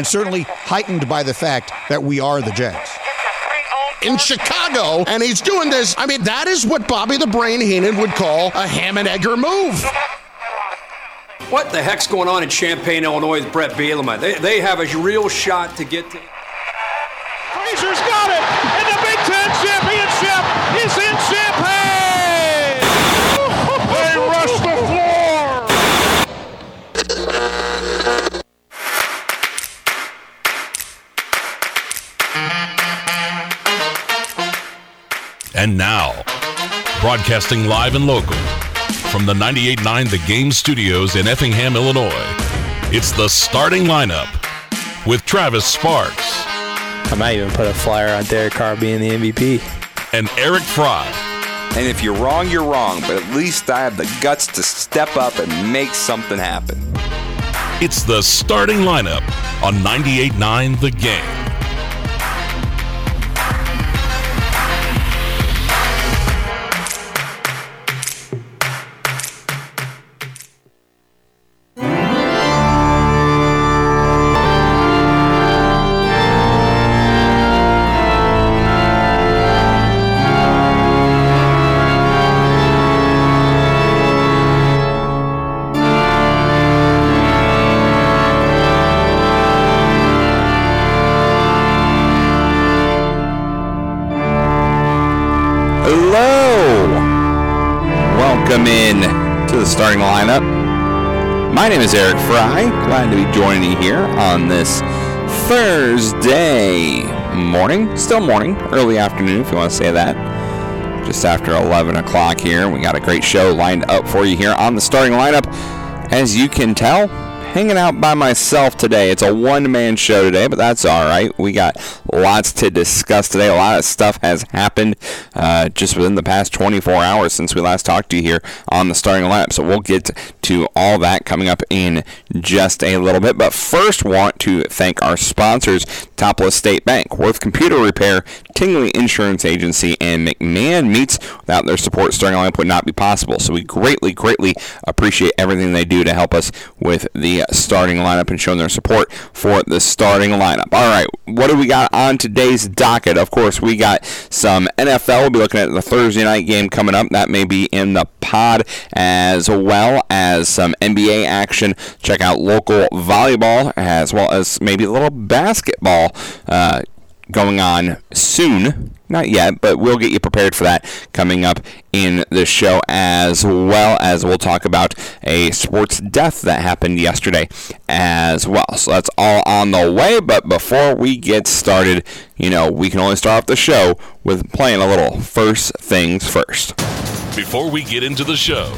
and certainly heightened by the fact that we are the Jags. In Chicago, and he's doing this. I mean, that is what Bobby the Brain Heenan would call a ham and egger move. What the heck's going on in Champaign, Illinois with Brett Bielema? They, they have a real shot to get to. Broadcasting live and local from the 98.9 The Game Studios in Effingham, Illinois, it's the starting lineup with Travis Sparks I might even put a flyer on Derek Carr being the MVP. and Eric Frye. And if you're wrong, you're wrong, but at least I have the guts to step up and make something happen. It's the starting lineup on 98.9 The Game. Starting lineup. My name is Eric Frye. Glad to be joining you here on this Thursday morning. Still morning, early afternoon if you want to say that. Just after 11 o'clock here. We got a great show lined up for you here on the starting lineup. As you can tell, hanging out by myself today. It's a one man show today, but that's all right. We got lots to discuss today. A lot of stuff has happened uh, just within the past 24 hours since we last talked to you here on the starting lineup. So we'll get to all that coming up in just a little bit. But first, want to thank our sponsors, Topless State Bank, Worth Computer Repair, Tingley Insurance Agency, and McMahon Meats. Without their support, starting lineup would not be possible. So we greatly, greatly appreciate everything they do to help us with the starting lineup and showing their support for the starting lineup. All right, what do we got on today's docket? Of course, we got some NFL. We'll be looking at the Thursday night game coming up. That may be in the pod as well as some NBA action. Check out local volleyball as well as maybe a little basketball. Uh, going on soon. Not yet, but we'll get you prepared for that coming up in the show, as well as we'll talk about a sports death that happened yesterday as well. So that's all on the way. But before we get started, you know, we can only start off the show with playing a little first things first. Before we get into the show,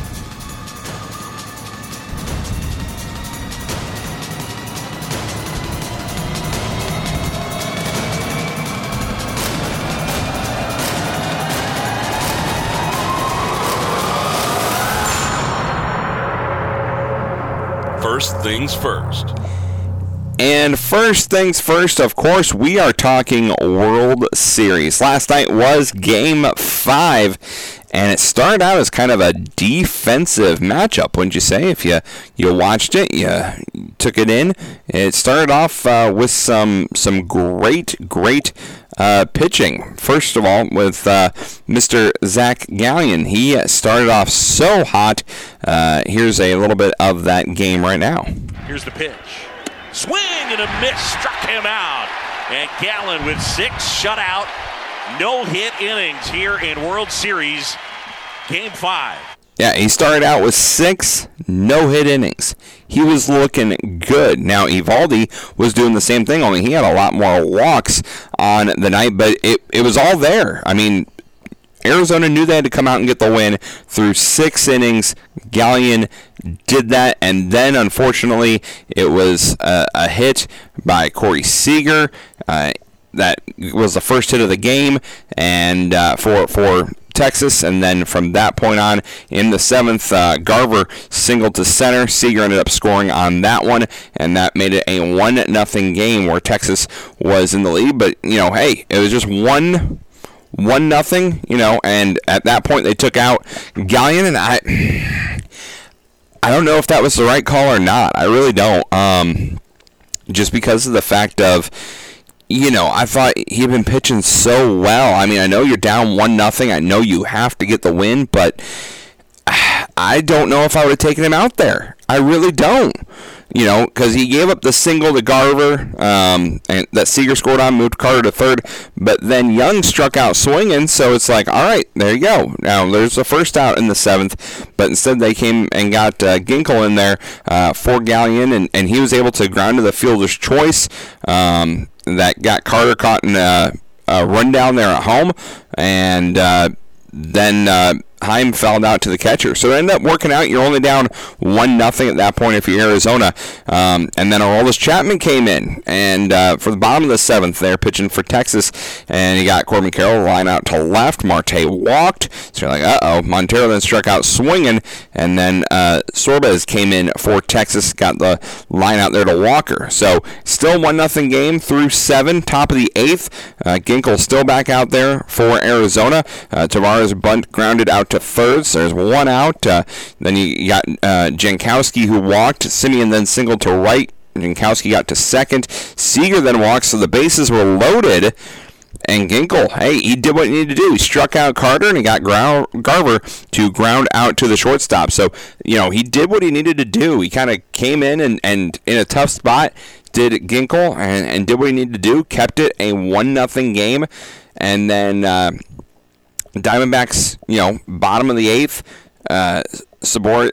first things first. And first things first, of course, we are talking World Series. Last night was game five, and it started out as kind of a defensive matchup, wouldn't you say? If you, you watched it, you took it in. It started off uh, with some some great, great uh, pitching. First of all, with uh, Mr. Zach Gallen. He started off so hot. Uh, here's a little bit of that game right now. Here's the pitch. Swing and a miss struck him out. And Gallen with six shutout, no hit innings here in World Series Game 5. Yeah, he started out with six no hit innings. He was looking good. Now, Eovaldi was doing the same thing, only he had a lot more walks on the night, but it, it was all there. I mean, Arizona knew they had to come out and get the win through six innings. Gallen did that, and then unfortunately, it was a, a hit by Corey Seager. Uh, that was the first hit of the game, and uh, for for Texas, and then from that point on, in the seventh, uh, Garver singled to center. Seager ended up scoring on that one, and that made it a one nothing game where Texas was in the lead. But you know, hey, it was just one one nothing, you know, and at that point they took out Gallen, and I, I don't know if that was the right call or not. I really don't. Um, just because of the fact of you know, I thought he'd been pitching so well. I mean, I know you're down one nothing. I know you have to get the win, but I don't know if I would have taken him out there. I really don't. You know, because he gave up the single to Garver, um, and that Seager scored on, moved Carter to third, but then Young struck out swinging. So it's like, all right, there you go. Now there's the first out in the seventh, but instead they came and got uh, Ginkel in there uh, for Gallen, and, and he was able to ground to the fielder's choice. Um, that got Carter caught in a, a rundown there at home, and uh, then uh, Heim fouled out to the catcher. So it ended up working out. You're only down one nothing at that point if you're Arizona. Um, and then Aroldis Chapman came in, and uh, for the bottom of the seventh, they're pitching for Texas, and he got Corbin Carroll line out to left. Marte walked. So you're like, uh oh. Montero then struck out swinging, and then uh, Sborz came in for Texas, got the line out there to Walker. So still one nothing game through seven, top of the eighth. Uh, Ginkel still back out there for Arizona. Uh, Taveras bunt grounded out to first. There's one out. Uh, then you got uh, Jankowski who walked. Semien then singled to right. Jankowski got to second. Seager then walks, so the bases were loaded. And Ginkel, hey, he did what he needed to do. He struck out Carter and he got Garver to ground out to the shortstop. So, you know, he did what he needed to do. He kind of came in and, and in a tough spot, did Ginkel and, and did what he needed to do, kept it a 1 nothing game. And then uh, Diamondbacks, you know, bottom of the eighth. Uh, Sborz,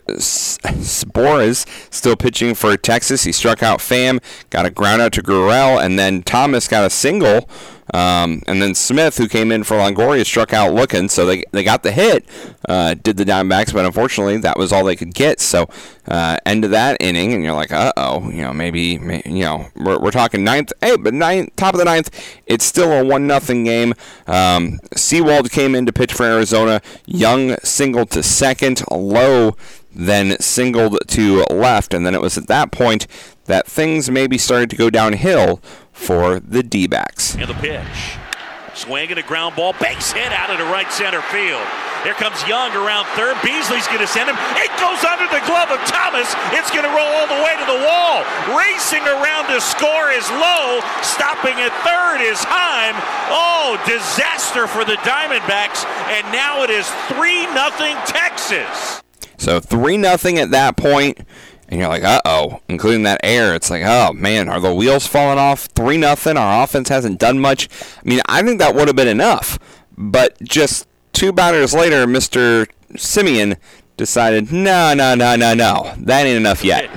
still pitching for Texas. He struck out Pham, got a ground out to Gurriel, and then Thomas got a single um, and then Smith, who came in for Longoria, struck out looking, so they, they got the hit, uh, did the Diamondbacks, but unfortunately that was all they could get. So uh, end of that inning, and you're like, uh oh, you know, maybe, you know, we're, we're talking ninth, hey, but ninth, top of the ninth, it's still a one nothing game. Um, Sewald came in to pitch for Arizona. Young singled to second, Lowe then singled to left, and then it was at that point that things maybe started to go downhill for the D backs. And the pitch. Swing and a ground ball, base hit out into right center field. Here comes Young around third. Beasley's going to send him. It goes under the glove of Thomas. It's going to roll all the way to the wall. Racing around to score is Lowe. Stopping at third is Heim. Oh, disaster for the Diamondbacks. And now it is 3 0 Texas. So 3 0 at that point and you're like, uh oh, including that air. It's like, oh man, are the wheels falling off? Three nothing. Our offense hasn't done much. I mean, I think that would have been enough, but just two batters later, Mr. Semien decided, no, no, no, no, no, that ain't enough yet.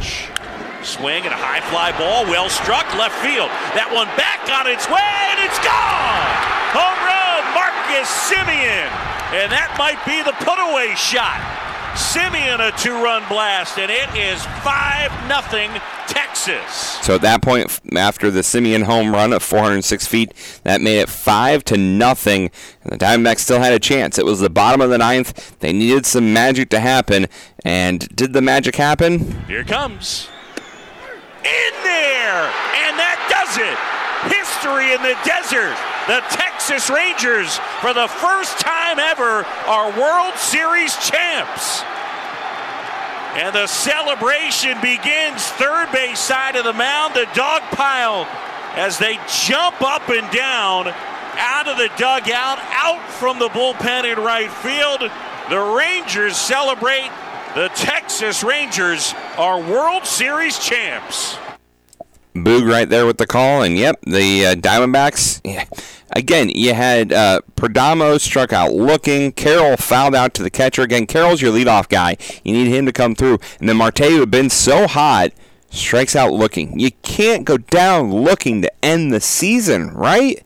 Swing and a high fly ball, well struck, left field. That one back on its way, and it's gone. Home run, Marcus Semien, and that might be the put-away shot. Semien a two-run blast, and it is five nothing Texas. So at that point, after the Semien home run of 406 feet, that made it five to nothing. And the Diamondbacks still had a chance. It was the bottom of the ninth. They needed some magic to happen, and did the magic happen? Here comes in there, and that does it. History in the desert. The Texas Rangers, for the first time ever, are World Series champs. And the celebration begins third base side of the mound, the dog pile, as they jump up and down out of the dugout, out from the bullpen in right field. The Rangers celebrate. The Texas Rangers are World Series champs. Boog right there with the call, and yep, the uh, Diamondbacks. Yeah. Again, you had uh, Perdomo struck out looking. Carroll fouled out to the catcher. Again, Carroll's your leadoff guy. You need him to come through. And then Marte, who had been so hot, strikes out looking. You can't go down looking to end the season, right?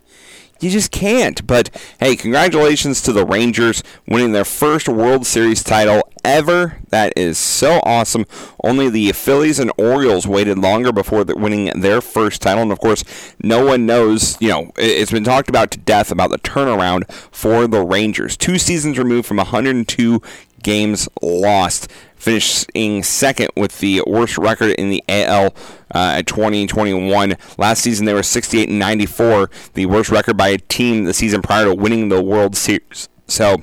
You just can't. But hey, congratulations to the Rangers winning their first World Series title ever. That is so awesome. Only the Phillies and Orioles waited longer before winning their first title. And of course, no one knows, you know, it's been talked about to death about the turnaround for the Rangers. Two seasons removed from 102 games lost finishing second with the worst record in the AL uh, at 2021. Last season they were 68 and 94, the worst record by a team the season prior to winning the World Series. So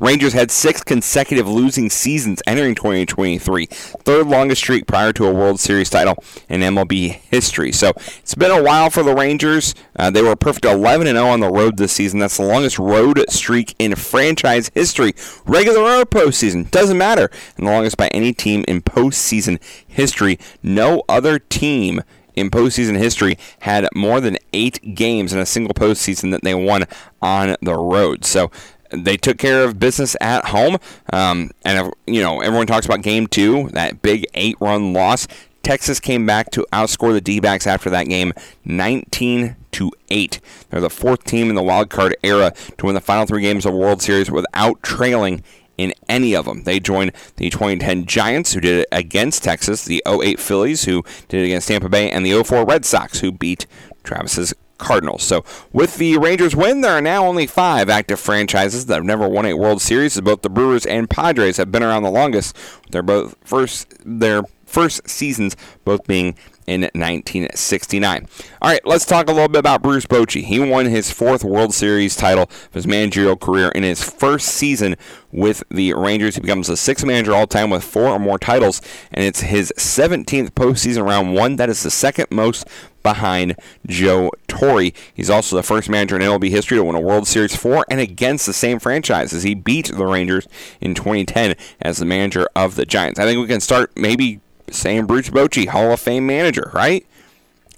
Rangers had six consecutive losing seasons entering 2023, third longest streak prior to a World Series title in MLB history. So it's been a while for the Rangers. Uh, they were perfect 11 0 on the road this season. That's the longest road streak in franchise history, regular or postseason, doesn't matter, and the longest by any team in postseason history. No other team in postseason history had more than eight games in a single postseason that they won on the road. So they took care of business at home. Um, and, you know, everyone talks about game two, that big eight run loss. Texas came back to outscore the D backs after that game 19 to 8. They're the fourth team in the wild card era to win the final three games of World Series without trailing in any of them. They joined the 2010 Giants, who did it against Texas, the 08 Phillies, who did it against Tampa Bay, and the 04 Red Sox, who beat Travis's Cardinals. So with the Rangers win, there are now only five active franchises that have never won a World Series. Both the Brewers and Padres have been around the longest. They're both first their first seasons both being in 1969. All right, let's talk a little bit about Bruce Bochy. He won his fourth World Series title of his managerial career in his first season with the Rangers. He becomes the sixth manager all time with four or more titles, and it's his 17th postseason round one. That is the second most behind Joe Torre. He's also the first manager in MLB history to win a World Series for and against the same franchise as he beat the Rangers in 2010 as the manager of the Giants. I think we can start maybe saying Bruce Bochy, Hall of Fame manager, right?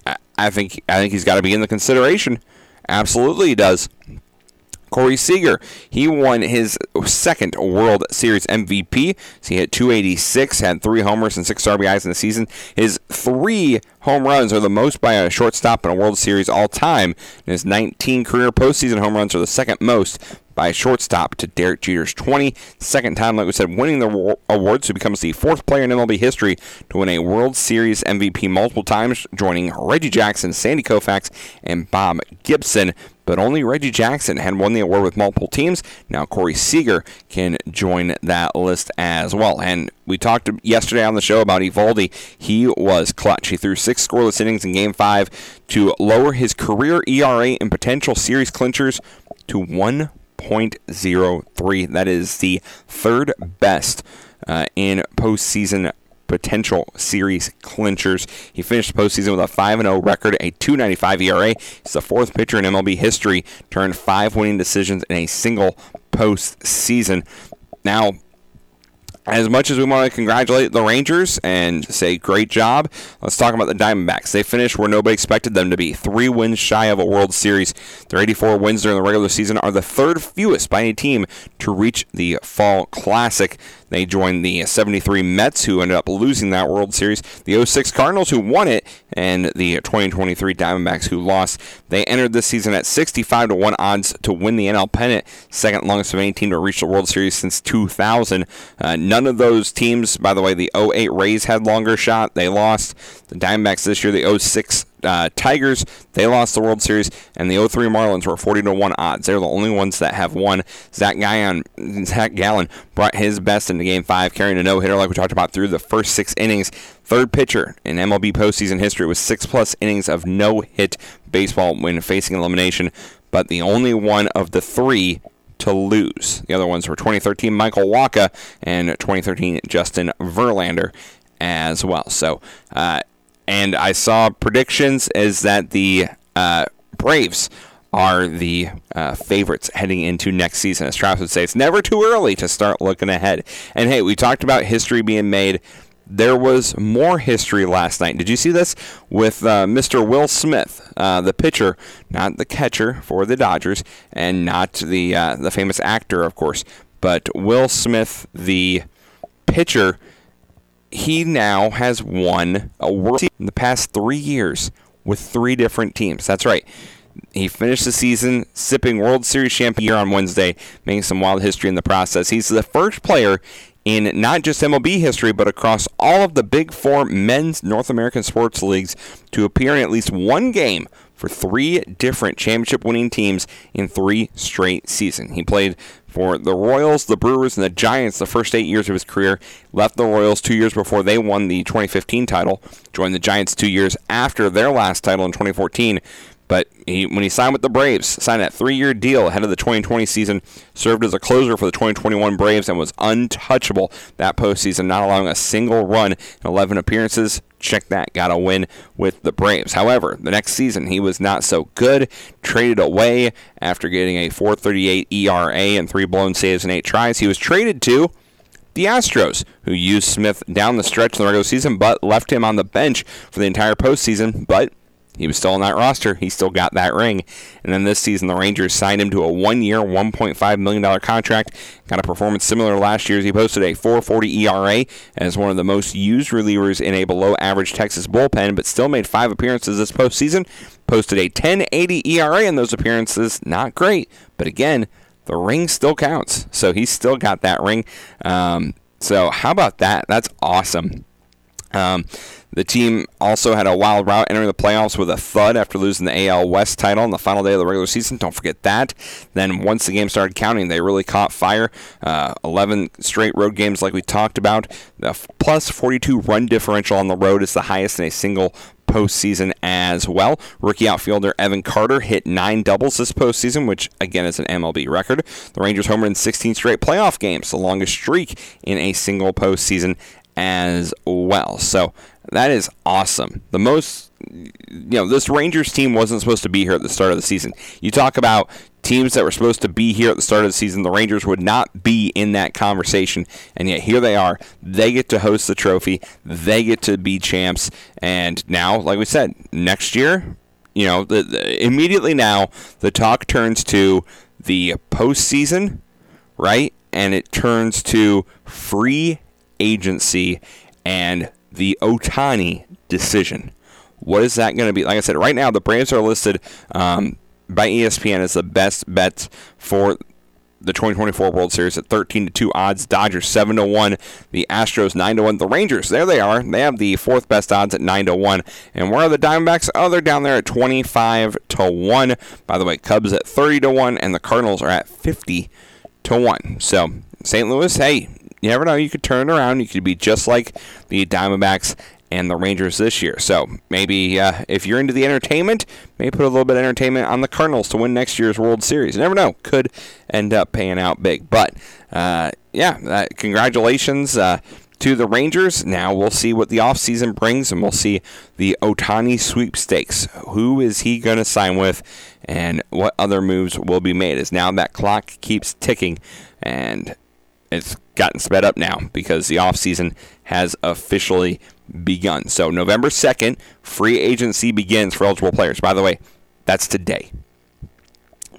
I, I think I think he's got to be in the consideration. Absolutely, he does. Corey Seager, he won his second World Series MVP. So he hit 286, had three homers and six RBIs in the season. His three home runs are the most by a shortstop in a World Series all time. And his 19 career postseason home runs are the second most by shortstop to Derek Jeter's 20. Second time, like we said, winning the award, so he becomes the fourth player in MLB history to win a World Series MVP multiple times, joining Reggie Jackson, Sandy Koufax, and Bob Gibson but only Reggie Jackson had won the award with multiple teams. Now Corey Seager can join that list as well. And we talked yesterday on the show about Eovaldi. He was clutch. He threw six scoreless innings in Game 5 to lower his career ERA and potential series clinchers to 1. 0.03. That is the third best uh, in postseason potential series clinchers. He finished the postseason with a 5 0 record, a 295 ERA. He's the fourth pitcher in MLB history to earn five winning decisions in a single postseason. Now, as much as we want to congratulate the Rangers and say great job, let's talk about the Diamondbacks. They finished where nobody expected them to be, three wins shy of a World Series. Their 84 wins during the regular season are the third fewest by any team to reach the Fall Classic. They joined the 73 Mets, who ended up losing that World Series, the 06 Cardinals, who won it, and the 2023 Diamondbacks, who lost. They entered this season at 65 to 1 odds to win the NL pennant, second longest of any team to reach the World Series since 2000. Uh, none of those teams, by the way, the 08 Rays had longer shot. They lost. The Diamondbacks this year, the 06 uh, Tigers, they lost the World Series, and the 03 Marlins were 40 to 1 odds. They're the only ones that have won. Zach Gallen, Zach Gallen brought his best into game five, carrying a no hitter like we talked about through the first six innings. Third pitcher in MLB postseason history with six plus innings of no hit baseball when facing elimination, but the only one of the three to lose. The other ones were 2013 Michael Wacha and 2013 Justin Verlander as well. So, uh, and I saw predictions is that the uh, Braves are the uh, favorites heading into next season. As Travis would say, it's never too early to start looking ahead. And hey, we talked about history being made. There was more history last night. Did you see this with uh, Mr. Will Smith, uh, the pitcher, not the catcher for the Dodgers, and not the uh, the famous actor, of course, but Will Smith, the pitcher he now has won a World in the past three years with three different teams. That's right. He finished the season sipping World Series champagne here on Wednesday, making some wild history in the process. He's the first player in not just MLB history, but across all of the big four men's North American sports leagues to appear in at least one game for three different championship winning teams in three straight seasons. He played for the Royals, the Brewers, and the Giants the first eight years of his career. Left the Royals two years before they won the 2015 title. Joined the Giants two years after their last title in 2014. But he, when he signed with the Braves, signed that three-year deal ahead of the 2020 season, served as a closer for the 2021 Braves, and was untouchable that postseason, not allowing a single run in 11 appearances. Check that, got a win with the Braves. However, the next season he was not so good. Traded away after getting a 4.38 ERA and three blown saves and eight tries. He was traded to the Astros, who used Smith down the stretch in the regular season, but left him on the bench for the entire postseason. But he was still on that roster. He still got that ring. And then this season, the Rangers signed him to a one-year, $1.5 million contract. Got a performance similar to last year's. He posted a 4.40 ERA as one of the most used relievers in a below-average Texas bullpen, but still made five appearances this postseason. Posted a 10.80 ERA in those appearances. Not great, but again, the ring still counts. So he's still got that ring. Um, so how about that? That's awesome. Um, the team also had a wild route entering the playoffs with a thud after losing the AL West title on the final day of the regular season. Don't forget that. Then once the game started counting, they really caught fire. Uh, 11 straight road games, like we talked about. The plus 42 run differential on the road is the highest in a single postseason as well. Rookie outfielder Evan Carter hit nine doubles this postseason, which again is an MLB record. The Rangers homered in 16 straight playoff games, the longest streak in a single postseason as well. So that is awesome. The most, you know, this Rangers team wasn't supposed to be here at the start of the season. You talk about teams that were supposed to be here at the start of the season, the Rangers would not be in that conversation, and yet here they are. They get to host the trophy, they get to be champs, and now, like we said, next year, you know, the, the, immediately now, the talk turns to the postseason, right? And it turns to free agency and the Ohtani decision. What is that going to be? Like I said, right now the Braves are listed um, by ESPN as the best bets for the 2024 World Series at 13 to 2 odds. Dodgers 7 to 1. The Astros 9 to 1. The Rangers, there they are. They have the fourth best odds at 9 to 1. And where are the Diamondbacks? Oh, they're down there at 25 to 1. By the way, Cubs at 30 to 1 and the Cardinals are at 50 to 1. So, St. Louis, hey, you never know. You could turn it around. You could be just like the Diamondbacks and the Rangers this year. So maybe uh, if you're into the entertainment, maybe put a little bit of entertainment on the Cardinals to win next year's World Series. You never know. Could end up paying out big. But uh, yeah, uh, congratulations. Uh, to the Rangers. Now we'll see what the offseason brings, and we'll see the Ohtani sweepstakes. Who is he going to sign with, and what other moves will be made? As now that clock keeps ticking, and it's gotten sped up now because the offseason has officially begun. So, November 2nd, free agency begins for eligible players. By the way, that's today.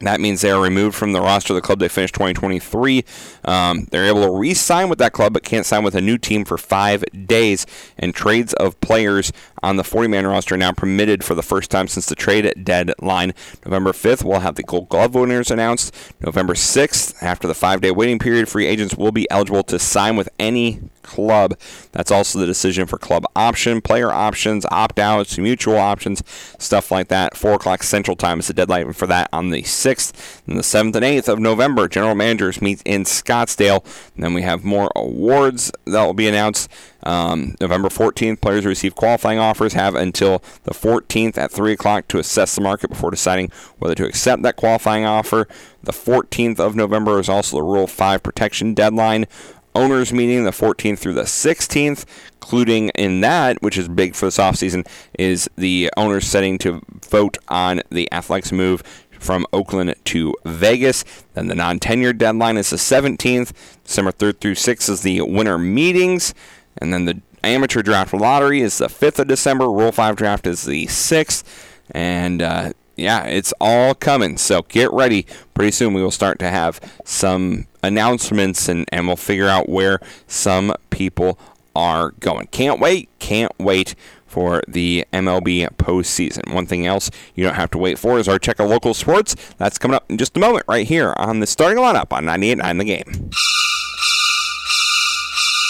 That means they are removed from the roster of the club they finished 2023. Um, they're able to re sign with that club, but can't sign with a new team for five days. And trades of players on the 40 man roster now permitted for the first time since the trade deadline. November 5th, we'll have the gold glove winners announced. November 6th, after the five day waiting period, free agents will be eligible to sign with any club. That's also the decision for club option, player options, opt outs, mutual options, stuff like that. 4 o'clock Central Time is the deadline for that on the 6th. And the 7th and 8th of November, general managers meet in Scottsdale. And then we have more awards that will be announced. Um, November 14th, players who receive qualifying offers have until the 14th at 3 o'clock to assess the market before deciding whether to accept that qualifying offer. The 14th of November is also the Rule 5 protection deadline owners meeting the 14th through the 16th, including in that, which is big for this offseason, is the owners setting to vote on the Athletics move from Oakland to Vegas. Then the non tender deadline is the 17th. December 3rd through 6th is the winter meetings. And then the amateur draft lottery is the 5th of December. Rule 5 draft is the 6th. And uh, yeah, it's all coming. So get ready. Pretty soon we will start to have some announcements and, and we'll figure out where some people are going. Can't wait. Can't wait for the MLB postseason. One thing else you don't have to wait for is our check of local sports. That's coming up in just a moment right here on the starting lineup on 98.9 The Game.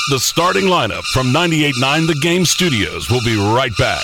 The starting lineup from 98.9 The Game Studios will be right back.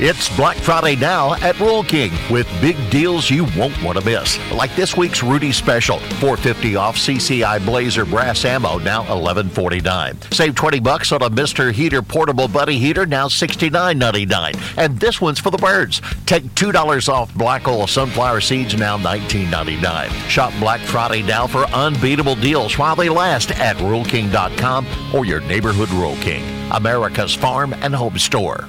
It's Black Friday now at Rural King with big deals you won't want to miss. Like this week's Rudy special, 450 off CCI Blazer brass ammo now 11.49. Save 20 bucks on a Mr. Heater portable buddy heater now 69.99. And this one's for the birds. Take $2 off black oil sunflower seeds now 19.99. Shop Black Friday now for unbeatable deals while they last at ruralking.com or your neighborhood Rural King, America's farm and home store.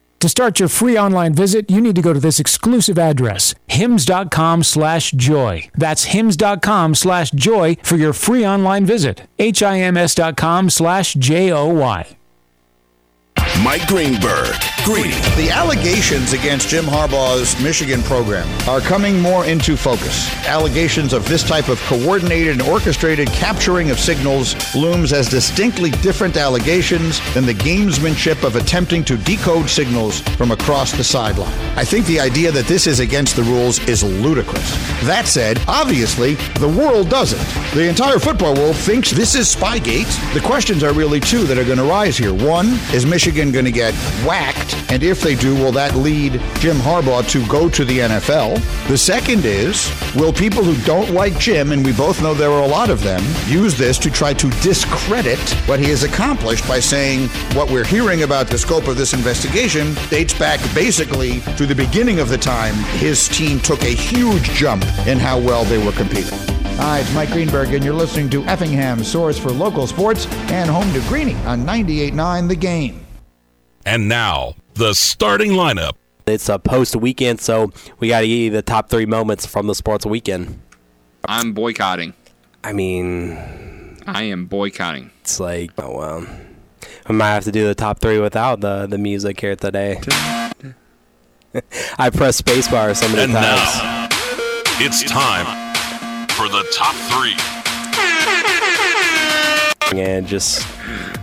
To start your free online visit, you need to go to this exclusive address, hims.com slash joy. That's hims.com slash joy for your free online visit. H-I-M-S.com slash J-O-Y. Mike Greenberg. Greeny. The allegations against Jim Harbaugh's Michigan program are coming more into focus. Allegations of this type of coordinated and orchestrated capturing of signals looms as distinctly different allegations than the gamesmanship of attempting to decode signals from across the sideline. I think the idea that this is against the rules is ludicrous. That said, obviously, the world doesn't. The entire football world thinks this is Spygate. The questions are really two that are going to rise here. One, is Michigan going to get whacked? And if they do, will that lead Jim Harbaugh to go to the NFL? The second is, will people who don't like Jim, and we both know there are a lot of them, use this to try to discredit what he has accomplished by saying what we're hearing about the scope of this investigation dates back basically to the beginning of the time his team took a huge jump in how well they were competing. Hi, it's Mike Greenberg, and you're listening to Effingham, source for local sports and home to Greeny on 98.9 The Game. And now, the starting lineup. It's a post weekend, so we got to give you the top three moments from the sports weekend. I'm boycotting. I mean, I am boycotting. It's like, oh well, I might have to do the top three without the the music here today. I pressed spacebar so many and times. now, it's time for the top three. And just,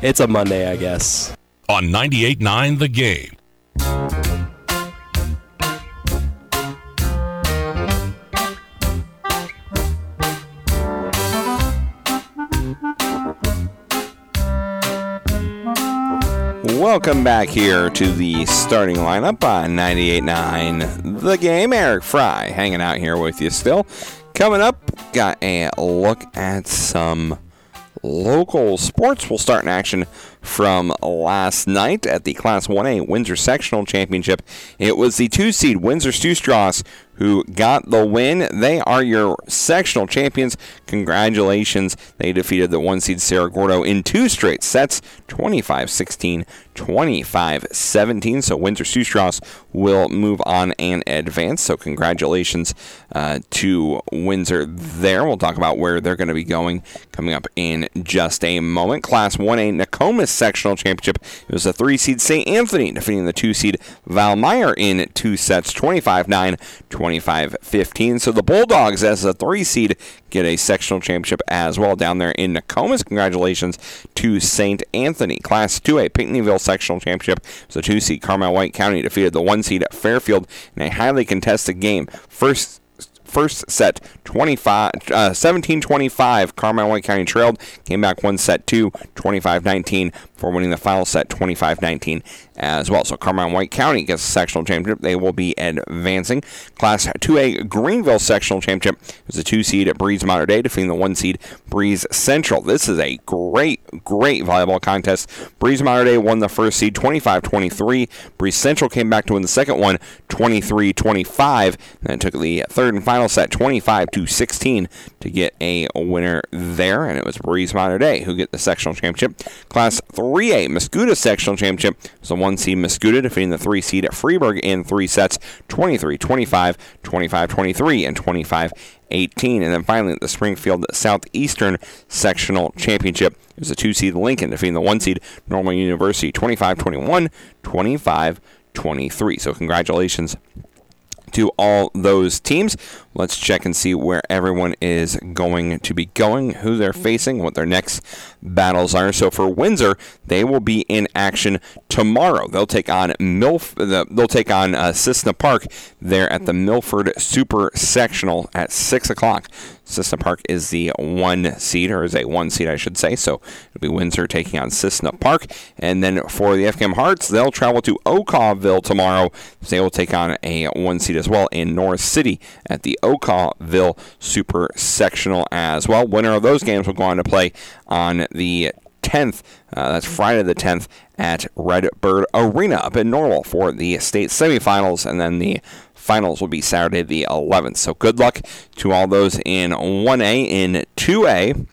it's a Monday, I guess. On 98.9 The Game. Welcome back here to the starting lineup on 98.9 The Game. Eric Frye hanging out here with you still. Coming up, got a look at some local sports. We'll start in action from last night at the Class 1A Windsor Sectional Championship. It was the two seed Windsor Stew-Stras who got the win. They are your sectional champions. Congratulations. They defeated the one seed Cerro Gordo in two straight sets 25 16, 25 17. So Windsor Stew-Stras will move on and advance. So congratulations uh, to Windsor there. We'll talk about where they're going to be going coming up in just a moment. Class 1A Sectional championship. It was a three seed St. Anthony defeating the two seed Valmeyer in two sets 25 9, 25 15. So the Bulldogs, as a three seed, get a sectional championship as well down there in Nokomis. Congratulations to St. Anthony. Class 2A Pinckneyville sectional championship. It was a two seed Carmi White County defeated the one seed Fairfield in a highly contested game. First first set 25, uh, 17-25. Carmi White County trailed, came back one set two, 25-19 for winning the final set 25-19 as well. So Carmi White County gets the sectional championship. They will be advancing. Class 2A Greenville sectional championship is a two seed at Breese Mater Dei defeating the one seed Breese Central. This is a great, great volleyball contest. Breese Mater Dei won the first seed 25-23. Breese Central came back to win the second one 23-25. Then took the third and final set 25 to 16 to get a winner there, and it was Breese Mater Dei who get the sectional championship. Class 3A Mascoutah sectional championship was the one seed Mascoutah defeating the three seed at Freeburg in three sets 23 25, 25 23, and 25 18. And then finally, the Springfield Southeastern Sectional Championship it was a two seed Lincoln defeating the one seed Normal University 25 21, 25 23. So, congratulations to all those teams. Let's check and see where everyone is going to be going, who they're facing, what their next battles are. So for Windsor, they will be in action tomorrow. They'll take on Milf. They'll take on uh, Cissna Park there at the Milford Super Sectional at six o'clock. Cissna Park is the one seed, or is a one seed, I should say. So it'll be Windsor taking on Cissna Park. And then for the FCAM Hearts, they'll travel to Okawville tomorrow. They will take on a one seed as well in North City at the Okawville Super Sectional as well. Winner of those games will go on to play on the 10th. Uh, that's Friday the 10th at Redbird Arena up in Normal for the state semifinals, and then the finals will be Saturday the 11th. So good luck to all those in 1A. In 2A,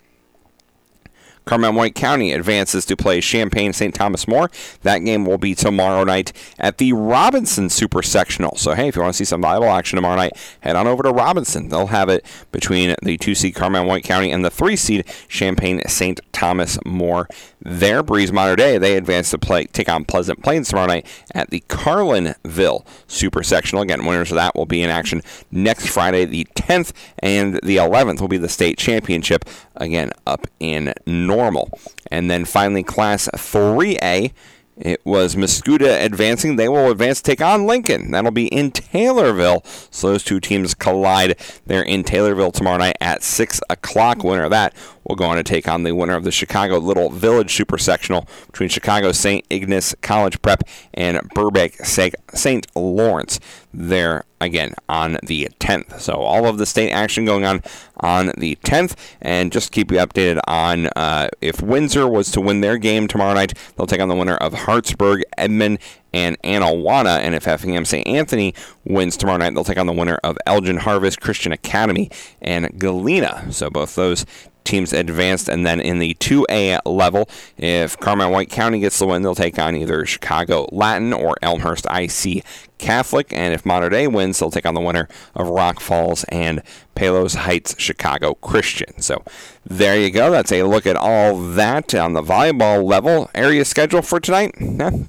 Carmi White County advances to play Champaign St. Thomas More. That game will be tomorrow night at the Robinson Super Sectional. So, hey, if you want to see some viable action tomorrow night, head on over to Robinson. They'll have it between the two seed Carmi White County and the three seed Champaign St. Thomas More. There, Breese Mater Dei, they advance to play take on Pleasant Plains tomorrow night at the Carlinville Super Sectional. Again, winners of that will be in action next Friday, the 10th, and the 11th will be the state championship again up in normal. And then finally, Class 3A. It was Mascoutah advancing. They will advance take on Lincoln. That'll be in Taylorville. So those two teams collide. They're in Taylorville tomorrow night at 6 o'clock. Winner of that will go on to take on the winner of the Chicago Little Village Super Sectional between Chicago St. Ignatius College Prep and Burbank St. Lawrence there again on the 10th. So all of the state action going on on the 10th, and just keep you updated on uh, if Windsor was to win their game tomorrow night, they'll take on the winner of Hartsburg, Edmond, and Anawanna. And if Effingham St. Anthony wins tomorrow night, they'll take on the winner of Elgin Harvest Christian Academy and Galena. So both those teams advanced. And then in the 2A level, if Carmi White County gets the win, they'll take on either Chicago Latin or Elmhurst IC Catholic. And if Mater Dei wins, they'll take on the winner of Rock Falls and Palos Heights Chicago Christian. So there you go. That's a look at all that on the volleyball level. Area schedule for tonight?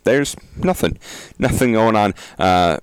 there's nothing. Nothing going on. Uh,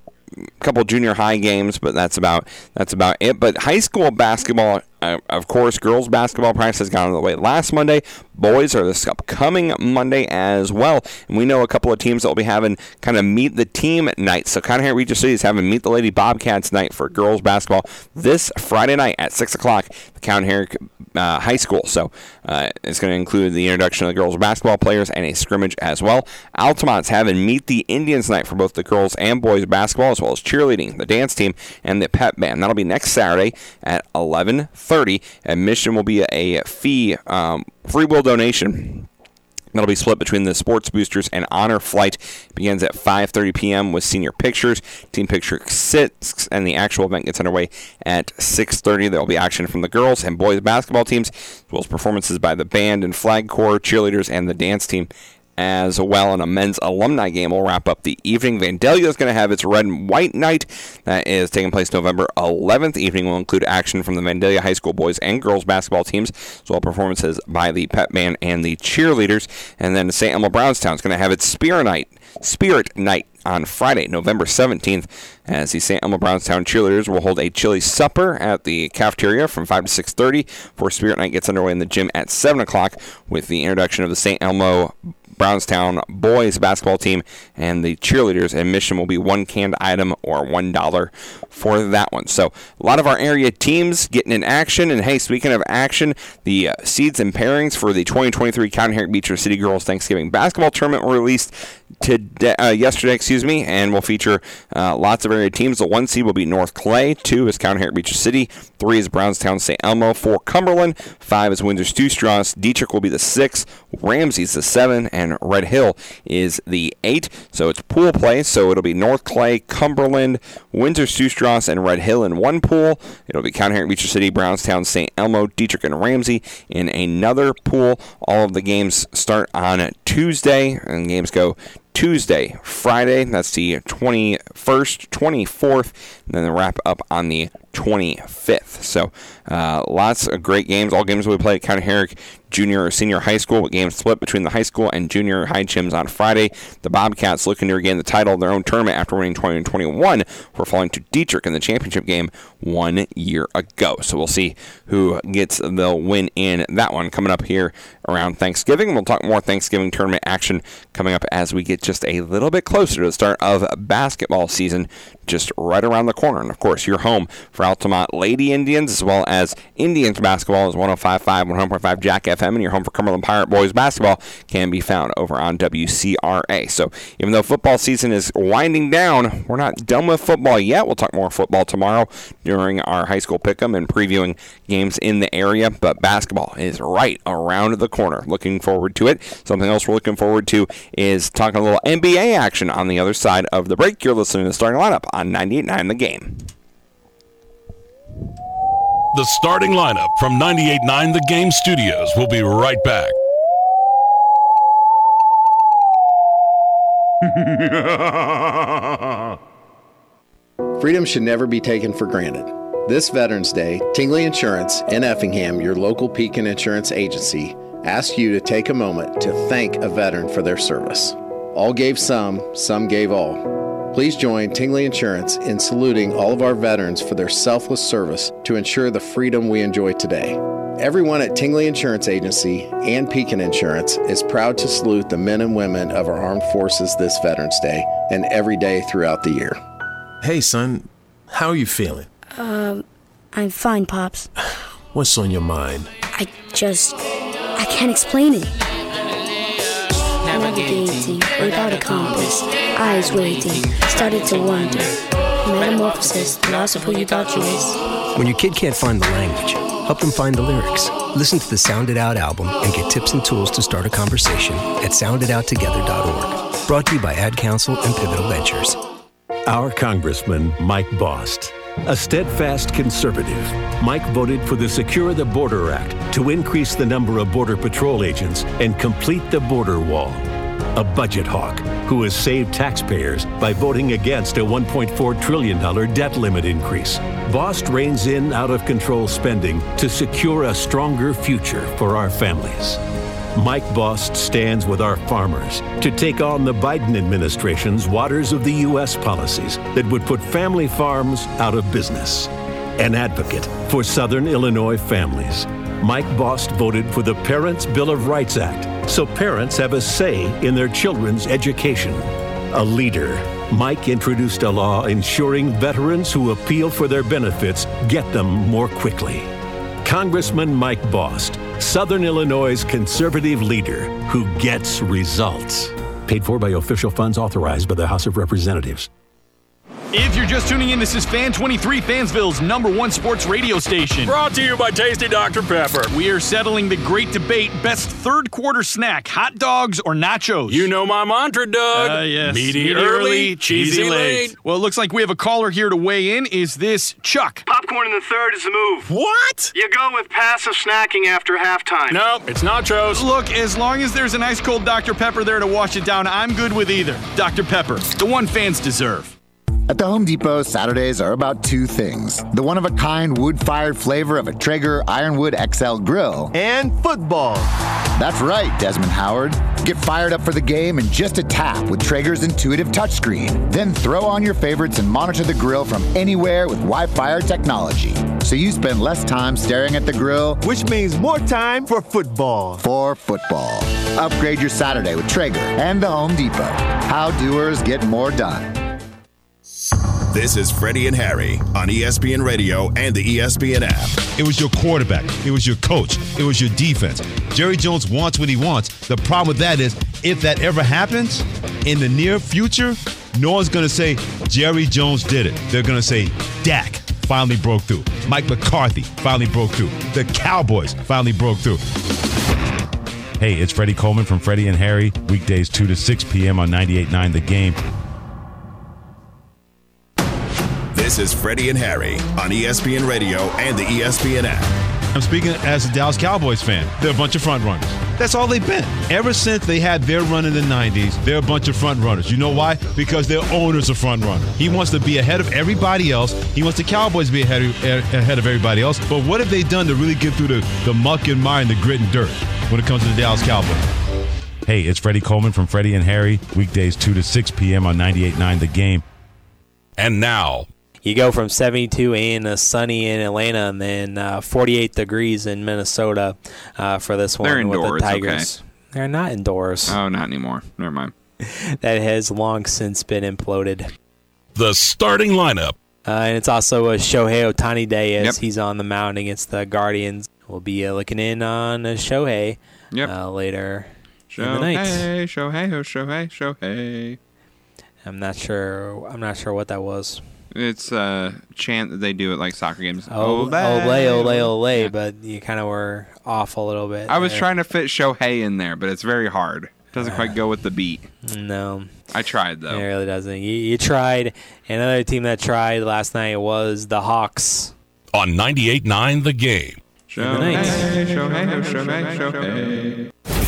couple junior high games, but that's about that's about it. But high school basketball uh, of course, girls basketball practice has gone away last Monday. Boys are this upcoming Monday as well. And we know a couple of teams that will be having kind of meet the team night. So Conajohara Regis City is having meet the Lady Bobcats night for girls basketball this Friday night at 6 o'clock. The Conajohara uh, High School. So uh, it's going to include the introduction of the girls basketball players and a scrimmage as well. Altamont's having meet the Indians night for both the girls and boys basketball, as well as cheerleading, the dance team, and the pep band. That'll be next Saturday at 11:30. Admission will be a fee um, free will donation. That'll be split between the Sports Boosters and Honor Flight. Begins at 5:30 p.m. with senior pictures, team picture six, and the actual event gets underway at 6:30. There will be action from the girls and boys basketball teams, as well as performances by the band and flag corps, cheerleaders, and the dance team as well. And a men's alumni game will wrap up the evening. Vandalia is going to have its red and white night that is taking place November 11th. Evening will include action from the Vandalia High School boys and girls basketball teams, as well as performances by the pep band and the cheerleaders. And then St. Elmo Brownstown is going to have its Spirit Night. Spirit Night on Friday, November 17th, as the St. Elmo Brownstown cheerleaders will hold a chili supper at the cafeteria from 5 to 6.30 for Spirit Night gets underway in the gym at 7 o'clock with the introduction of the St. Elmo Brownstown boys basketball team and the cheerleaders admission will be one canned item or one dollar for that one. So a lot of our area teams getting in action. And hey, speaking of action, the uh, seeds and pairings for the 2023 Cowden Herrick Beecher City Girls Thanksgiving basketball tournament were released today, uh, yesterday, excuse me, and will feature uh, lots of area teams. The one seed will be North Clay, two is Cowden Herrick Beecher City, three is Brownstown St. Elmo, four Cumberland, five is Windsor Stew-Stras, Dieterich will be the six, Ramsey's the seven, and Red Hill is the eight. So it's pool play. So it'll be North Clay, Cumberland, Windsor Stew-Stras, and Red Hill in one pool. It'll be Cowden Herrick Beecher City, Brownstown, St. Elmo, Dieterich, and Ramsey in another pool. All of the games start on Tuesday, and games go Tuesday, Friday. That's the 21st, 24th, and then the wrap up on the 25th. So uh, lots of great games. All games we play at Cowden Herrick junior or senior high school, with games split between the high school and junior high gyms on Friday. The Bobcats looking to regain the title of their own tournament after winning 2021 for falling to Dieterich in the championship game one year ago. So we'll see who gets the win in that one coming up here around Thanksgiving. We'll talk more Thanksgiving tournament action coming up as we get just a little bit closer to the start of basketball season, just right around the corner. And of course, you're home for Altamont Lady Indians as well as Indians basketball is 105.5, 100.5 Jack FM, and your home for Cumberland Pirate Boys basketball can be found over on WCRA. So even though football season is winding down, we're not done with football yet. We'll talk more football tomorrow during our high school pick'em and previewing games in the area. But basketball is right around the corner. Looking forward to it. Something else we're looking forward to is talking a little NBA action on the other side of the break. You're listening to the starting lineup on 98.9 The Game. The starting lineup from 98.9 The Game Studios will be right back. Freedom should never be taken for granted. This Veterans Day, Tingley Insurance in Effingham, your local Pekin insurance agency, asks you to take a moment to thank a veteran for their service. All gave some, some gave all. Please join Tingley Insurance in saluting all of our veterans for their selfless service to ensure the freedom we enjoy today. Everyone at Tingley Insurance Agency and Pekin Insurance is proud to salute the men and women of our armed forces this Veterans Day and every day throughout the year. Hey, son, how are you feeling? Um, I'm fine, Pops. What's on your mind? I just. I can't explain it. Navigating without a compass, eyes waiting, started to wonder. Metamorphosis, the loss of who you thought you was. When your kid can't find the language, help them find the lyrics. Listen to the Sound It Out album and get tips and tools to start a conversation at sounditouttogether.org. Brought to you by Ad Council and Pivotal Ventures. Our Congressman, Mike Bost. A steadfast conservative, Mike voted for the Secure the Border Act to increase the number of Border Patrol agents and complete the border wall. A budget hawk who has saved taxpayers by voting against a $1.4 trillion debt limit increase. Bost reins in out of control spending to secure a stronger future for our families. Mike Bost stands with our farmers to take on the Biden administration's Waters of the U.S. policies that would put family farms out of business. An advocate for Southern Illinois families, Mike Bost voted for the Parents' Bill of Rights Act so parents have a say in their children's education. A leader, Mike introduced a law ensuring veterans who appeal for their benefits get them more quickly. Congressman Mike Bost, Southern Illinois' conservative leader who gets results. Paid for by official funds authorized by the House of Representatives. If you're just tuning in, this is Fan 23, Fansville's number one sports radio station. Brought to you by Tasty Dr. Pepper. We are settling the great debate best third quarter snack, hot dogs or nachos? You know my mantra, Doug. Uh, yes. Meaty, early, cheesy late. Well, it looks like we have a caller here to weigh in. Is this Chuck? Popcorn in the third is the move. What? You go with passive snacking after halftime. No, it's nachos. Look, as long as there's an ice cold Dr. Pepper there to wash it down, I'm good with either. Dr. Pepper, the one fans deserve. At the Home Depot, Saturdays are about two things the one of a kind wood fired flavor of a Traeger Ironwood XL grill, and football. That's right, Desmond Howard. Get fired up for the game in just a tap with Traeger's intuitive touchscreen. Then throw on your favorites and monitor the grill from anywhere with Wi Fi technology. so you spend less time staring at the grill, which means more time for football. For football. Upgrade your Saturday with Traeger and the Home Depot. How doers get more done. This is Freddie and Harry on ESPN Radio and the ESPN app. It was your quarterback. It was your coach. It was your defense. Jerry Jones wants what he wants. The problem with that is if that ever happens in the near future, no one's going to say Jerry Jones did it. They're going to say Dak finally broke through. Mike McCarthy finally broke through. The Cowboys finally broke through. Hey, it's Freddie Coleman from Freddie and Harry, weekdays 2 to 6 p.m. on 98.9 The Game. This is Freddie and Harry on ESPN Radio and the ESPN app. I'm speaking as a Dallas Cowboys fan. They're a bunch of front runners. That's all they've been. Ever since they had their run in the 90s, they're a bunch of front runners. You know why? Because their owner's a front runner. He wants to be ahead of everybody else. He wants the Cowboys to be ahead of, ahead of everybody else. But what have they done to really get through the, the muck and mire and the grit and dirt when it comes to the Dallas Cowboys? Hey, it's Freddie Coleman from Freddie and Harry, weekdays 2 to 6 p.m. on 98.9 The Game. And now, You go from 72 in uh, sunny in Atlanta and then uh, 48 degrees in Minnesota uh, for this one They're with the Tigers. They're not indoors. Oh, not anymore. Never mind. that has long since been imploded. the starting lineup. Uh, and it's also a Shohei Ohtani day as he's on the mound against the Guardians. We'll be uh, looking in on uh, Shohei Yep. uh, later in the night. Shohei, Shohei, oh, Shohei, Shohei. I'm not sure. I'm not sure what that was. It's uh, a chant that they do at like soccer games. Oh, Ole, ole, ole, ole, but you kind of were off a little bit. I was there. trying to fit Shohei in there, but it's very hard. Doesn't uh, quite go with the beat. No. I tried though. It really doesn't. You, you tried. Another team that tried last night was the Hawks. On 98.9 The Game. In the. Shohei, Shohei, oh, Shohei, Shohei.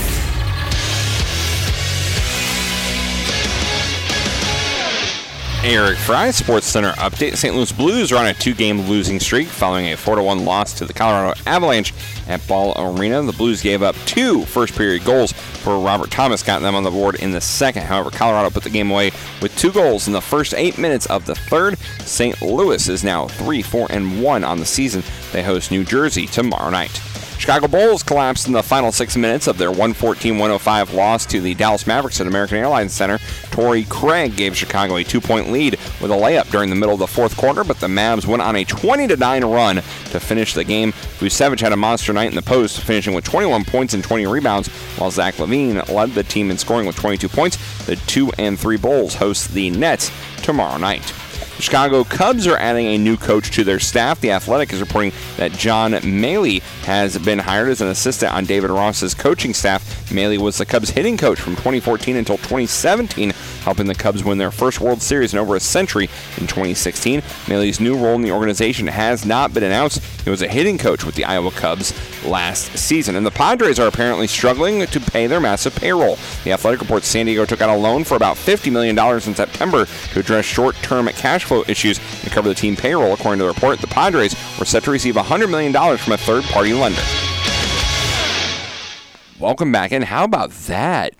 Eric Frye, Sports Center update. St. Louis Blues are on a two-game losing streak following a 4-1 loss to the Colorado Avalanche at Ball Arena. The Blues gave up two first-period goals for Robert Thomas, got them on the board in the second. However, Colorado put the game away with two goals in the first eight minutes of the third. St. Louis is now 3-4 and 1 on the season. They host New Jersey tomorrow night. Chicago Bulls collapsed in the final six minutes of their 114-105 loss to the Dallas Mavericks at American Airlines Center. Torrey Craig gave Chicago a two-point lead with a layup during the middle of the fourth quarter, but the Mavs went on a 20-9 run to finish the game. Vucevic had a monster night in the post, finishing with 21 points and 20 rebounds, while Zach LaVine led the team in scoring with 22 points. The two and three Bulls host the Nets tomorrow night. Chicago Cubs are adding a new coach to their staff. The Athletic is reporting that John Mallee has been hired as an assistant on David Ross's coaching staff. Mallee was the Cubs hitting coach from 2014 until 2017, helping the Cubs win their first World Series in over a century in 2016. Mallee's new role in the organization has not been announced. He was a hitting coach with the Iowa Cubs last season. And the Padres are apparently struggling to pay their massive payroll. The Athletic reports San Diego took out a loan for about $50 million in September to address short-term cash flow issues and cover the team payroll. According to the report, the Padres were set to receive $100 million from a third-party lender. Welcome back, and how about that?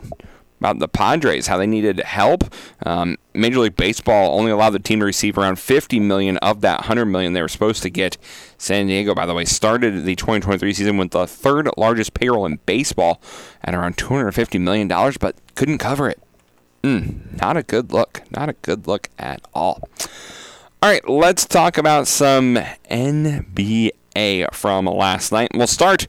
About the Padres, how they needed help. Um, Major League Baseball only allowed the team to receive around 50 million of that 100 million they were supposed to get. San Diego, by the way, started the 2023 season with the third largest payroll in baseball at around 250 million dollars, but couldn't cover it. Mm, not a good look. Not a good look at all. All right, let's talk about some NBA from last night. We'll start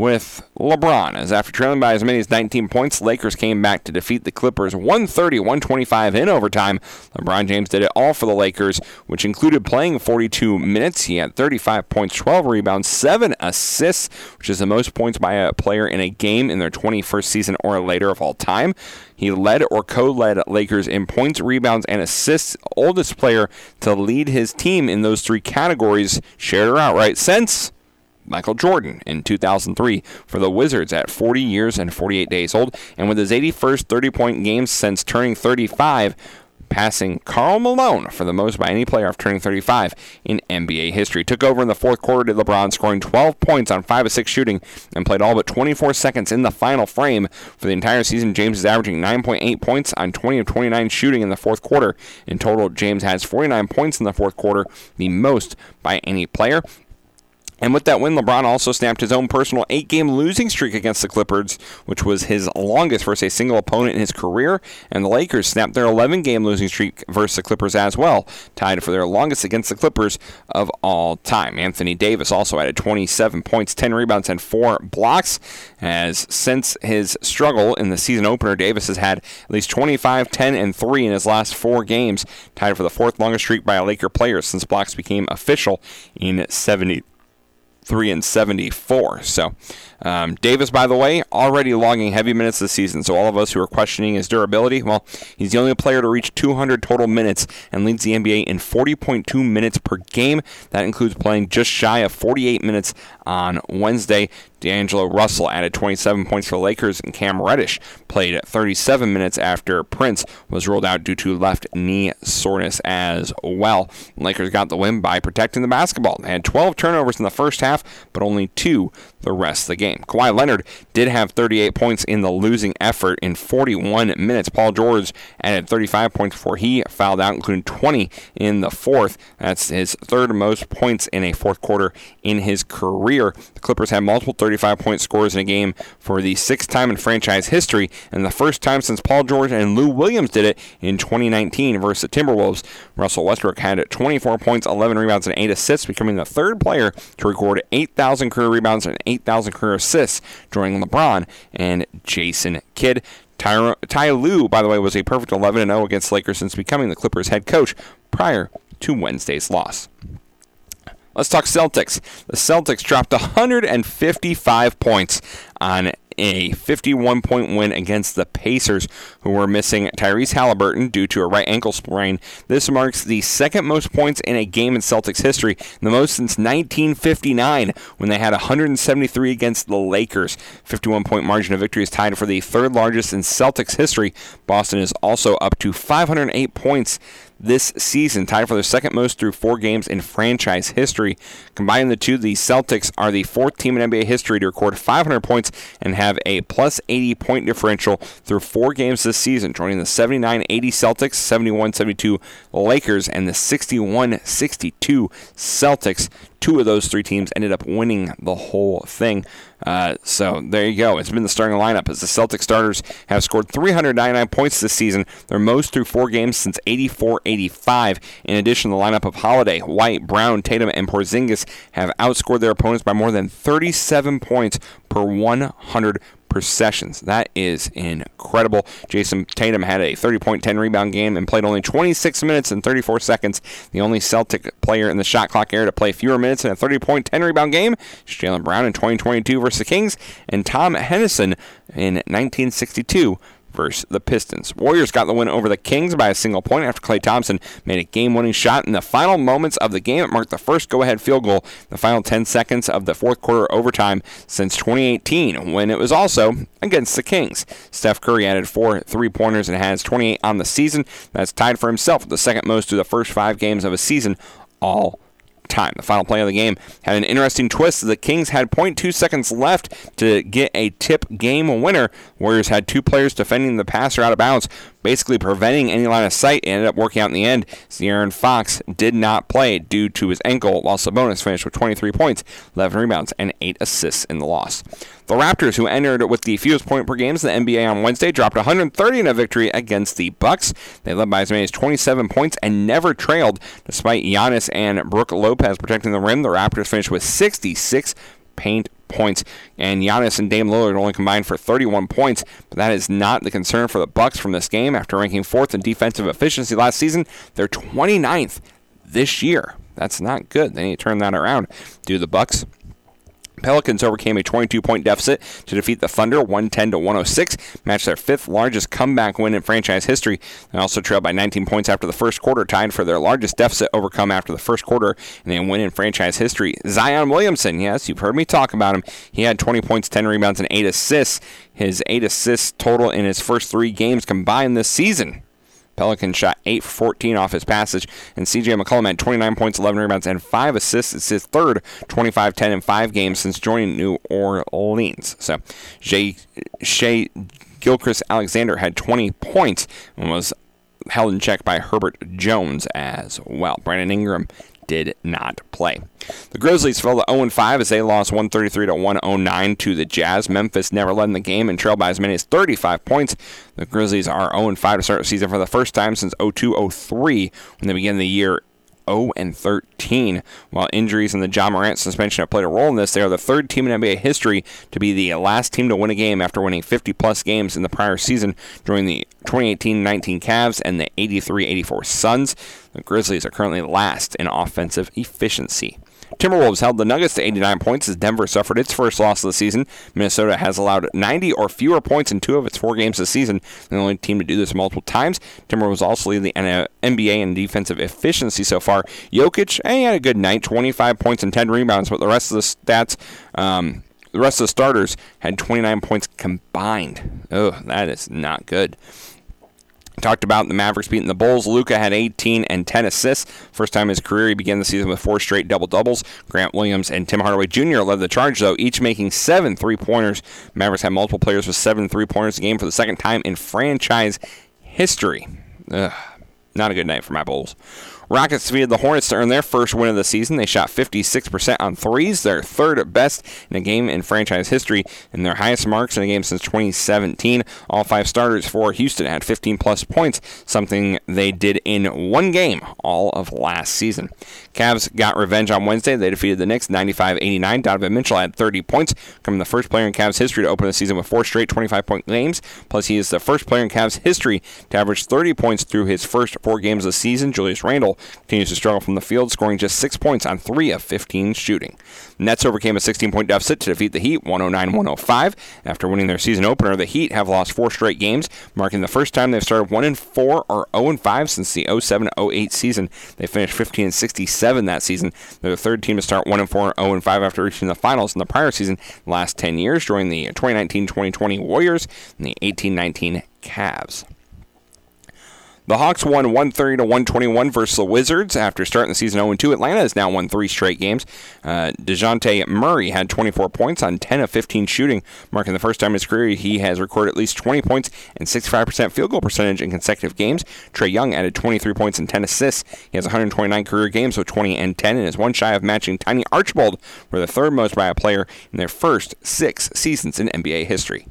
with LeBron, as after trailing by as many as 19 points, Lakers came back to defeat the Clippers 130 125 in overtime. LeBron James did it all for the Lakers, which included playing 42 minutes. He had 35 points, 12 rebounds, 7 assists, which is the most points by a player in a game in their 21st season or later of all time. He led or co led Lakers in points, rebounds, and assists, oldest player to lead his team in those three categories, shared or outright, since. Michael Jordan in 2003 for the Wizards at 40 years and 48 days old, and with his 81st 30 point game since turning 35, passing Karl Malone for the most by any player after turning 35 in NBA history. Took over in the fourth quarter, to LeBron scoring 12 points on 5 of 6 shooting and played all but 24 seconds in the final frame. For the entire season, James is averaging 9.8 points on 20 of 29 shooting in the fourth quarter. In total, James has 49 points in the fourth quarter, the most by any player. And with that win, LeBron also snapped his own personal eight game losing streak against the Clippers, which was his longest versus a single opponent in his career. And the Lakers snapped their 11 game losing streak versus the Clippers as well, tied for their longest against the Clippers of all time. Anthony Davis also added 27 points, 10 rebounds, and 4 blocks. As since his struggle in the season opener, Davis has had at least 25, 10, and 3 in his last four games, tied for the fourth longest streak by a Laker player since blocks became official in 70. 3 and 74. So, um, Davis, by the way, already logging heavy minutes this season. So, all of us who are questioning his durability, well, he's the only player to reach 200 total minutes and leads the NBA in 40.2 minutes per game. That includes playing just shy of 48 minutes on Wednesday. D'Angelo Russell added 27 points for the Lakers, and Cam Reddish played 37 minutes after Prince was ruled out due to left knee soreness as well. Lakers got the win by protecting the basketball. They had 12 turnovers in the first half, but only two the rest of the game. Kawhi Leonard did have 38 points in the losing effort in 41 minutes. Paul George added 35 points before he fouled out, including 20 in the fourth. That's his third most points in a fourth quarter in his career. The Clippers had multiple 35 point scores in a game for the sixth time in franchise history, and the first time since Paul George and Lou Williams did it in 2019 versus the Timberwolves. Russell Westbrook had 24 points, 11 rebounds, and 8 assists, becoming the third player to record 8,000 career rebounds and 8,000 career assists, joining LeBron and Jason Kidd. Ty, Ty Lue, by the way, was a perfect 11 0 against Lakers since becoming the Clippers head coach prior to Wednesday's loss. Let's talk Celtics. The Celtics dropped 155 points on a 51 point win against the Pacers, who were missing Tyrese Halliburton due to a right ankle sprain. This marks the second most points in a game in Celtics history, the most since 1959 when they had 173 against the Lakers. 51 point margin of victory is tied for the third largest in Celtics history. Boston is also up to 508 points this season, tied for the second most through four games in franchise history. Combining the two, the Celtics are the fourth team in NBA history to record 500 points and have a plus 80 point differential through four games this season, joining the 79 80 Celtics, 71 72 Lakers, and the 61 62 Celtics. Two of those three teams ended up winning the whole thing. Uh, so there you go. It's been the starting lineup as the Celtic starters have scored 399 points this season, their most through four games since 84 85. In addition, the lineup of Holiday, White, Brown, Tatum, and Porzingis have outscored their opponents by more than 37 points per 100 per sessions. That is incredible. Jayson Tatum had a 30 point, 10 rebound game and played only 26 minutes and 34 seconds. The only Celtic player in the shot clock era to play fewer minutes in a 30 point, 10 rebound game is Jaylen Brown in 2022 versus the Kings and Tom Heinsohn in 1962 the Pistons. Warriors got the win over the Kings by a single point after Klay Thompson made a game-winning shot in the final moments of the game. It marked the first go-ahead field goal the final 10 seconds of the fourth quarter overtime since 2018, when it was also against the Kings. Steph Curry added four three-pointers and has 28 on the season. That's tied for himself the second most through the first five games of a season all time. The final play of the game had an interesting twist. The Kings had 0.2 seconds left to get a tip game winner. Warriors had two players defending the passer out of bounds, basically preventing any line of sight. It ended up working out in the end. De'Aaron Fox did not play due to his ankle, while Sabonis finished with 23 points, 11 rebounds, and 8 assists in the loss. The Raptors, who entered with the fewest point per games in the NBA on Wednesday, dropped 130 in a victory against the Bucks. They led by as many as 27 points and never trailed, despite Giannis and Brook Lopez protecting the rim. The Raptors finished with 66 paint points, and Giannis and Dame Lillard only combined for 31 points. But that is not the concern for the Bucks from this game. After ranking fourth in defensive efficiency last season, they're 29th this year. That's not good. They need to turn that around. Do the Bucks Pelicans overcame a 22 point deficit to defeat the Thunder 110 to 106, matched their fifth largest comeback win in franchise history. They also trailed by 19 points after the first quarter, tied for their largest deficit overcome after the first quarter in a win in franchise history. Zion Williamson, yes, you've heard me talk about him. He had 20 points, 10 rebounds, and 8 assists. His 8 assists total in his first three games combined this season. Pelican shot 8 for 14 off his passage, and CJ McCollum had 29 points, 11 rebounds, and 5 assists. It's his third 25 10 in 5 games since joining New Orleans. So, Jay, Shea Gilchrist Alexander had 20 points and was held in check by Herbert Jones as well. Brandon Ingram did not play. The Grizzlies fell to 0 5 as they lost 133 to 109 to the Jazz. Memphis never led in the game and trailed by as many as 35 points. The Grizzlies are 0 5 to start the season for the first time since 02 03 when they began the year 0 and 13. While injuries and the Ja Morant suspension have played a role in this, they are the third team in NBA history to be the last team to win a game after winning 50 plus games in the prior season during the 2018-19 Cavs and the 83-84 Suns. The Grizzlies are currently last in offensive efficiency. Timberwolves held the Nuggets to 89 points as Denver suffered its first loss of the season. Minnesota has allowed 90 or fewer points in two of its four games this season. The only team to do this multiple times. Timberwolves also lead the NBA in defensive efficiency so far. Jokic, eh, he had a good night, 25 points and 10 rebounds, but the rest of the stats. Um, the rest of the starters had 29 points combined. Oh, that is not good. Talked about the Mavericks beating the Bulls. Luka had 18 and 10 assists. First time in his career, he began the season with four straight double doubles. Grant Williams and Tim Hardaway Jr. led the charge, though, each making seven three pointers. Mavericks had multiple players with seven three pointers a game for the second time in franchise history. Ugh, not a good night for my Bulls. Rockets defeated the Hornets to earn their first win of the season. They shot 56% on threes, their third best in a game in franchise history, and their highest marks in a game since 2017. All five starters for Houston had 15 plus points, something they did in one game all of last season. Cavs got revenge on Wednesday. They defeated the Knicks 95 89. Donovan Mitchell had 30 points, becoming the first player in Cavs history to open the season with four straight 25 point games. Plus, he is the first player in Cavs history to average 30 points through his first four games of the season. Julius Randle continues to struggle from the field, scoring just six points on three of 15 shooting. Nets overcame a 16 point deficit to defeat the Heat 109 105. After winning their season opener, the Heat have lost four straight games, marking the first time they've started 1 4 or 0 5 since the 07 08 season. They finished 15 67 that season. They're the third team to start 1 4 or 0 5 after reaching the finals in the prior season last 10 years during the 2019 2020 Warriors and the 18 19 Cavs. The Hawks won 130 to 121 versus the Wizards after starting the season 0 2. Atlanta has now won three straight games. Uh, Dejounte Murray had 24 points on 10 of 15 shooting, marking the first time in his career he has recorded at least 20 points and 65% field goal percentage in consecutive games. Trae Young added 23 points and 10 assists. He has 129 career games with 20 and 10 and is one shy of matching Tiny Archibald for the third most by a player in their first six seasons in NBA history.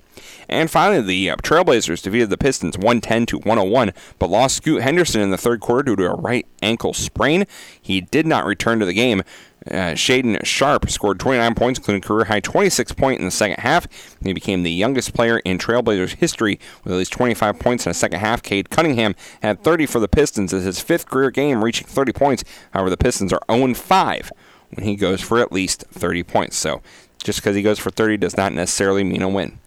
And finally, the uh, Trailblazers defeated the Pistons 110 to 101, but lost Scoot Henderson in the third quarter due to a right ankle sprain. He did not return to the game. Uh, Shaedon Sharpe scored 29 points, including career high 26 points in the second half. He became the youngest player in Trailblazers history with at least 25 points in a second half. Cade Cunningham had 30 for the Pistons as his fifth career game, reaching 30 points. However, the Pistons are 0 5 when he goes for at least 30 points. So just because he goes for 30 does not necessarily mean a win.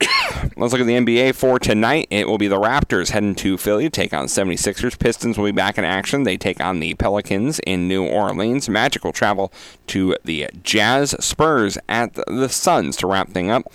Let's look at the NBA for tonight. It will be the Raptors heading to Philly to take on 76ers. Pistons will be back in action. They take on the Pelicans in New Orleans. Magic will travel to the Jazz Spurs at the Suns to wrap thing up.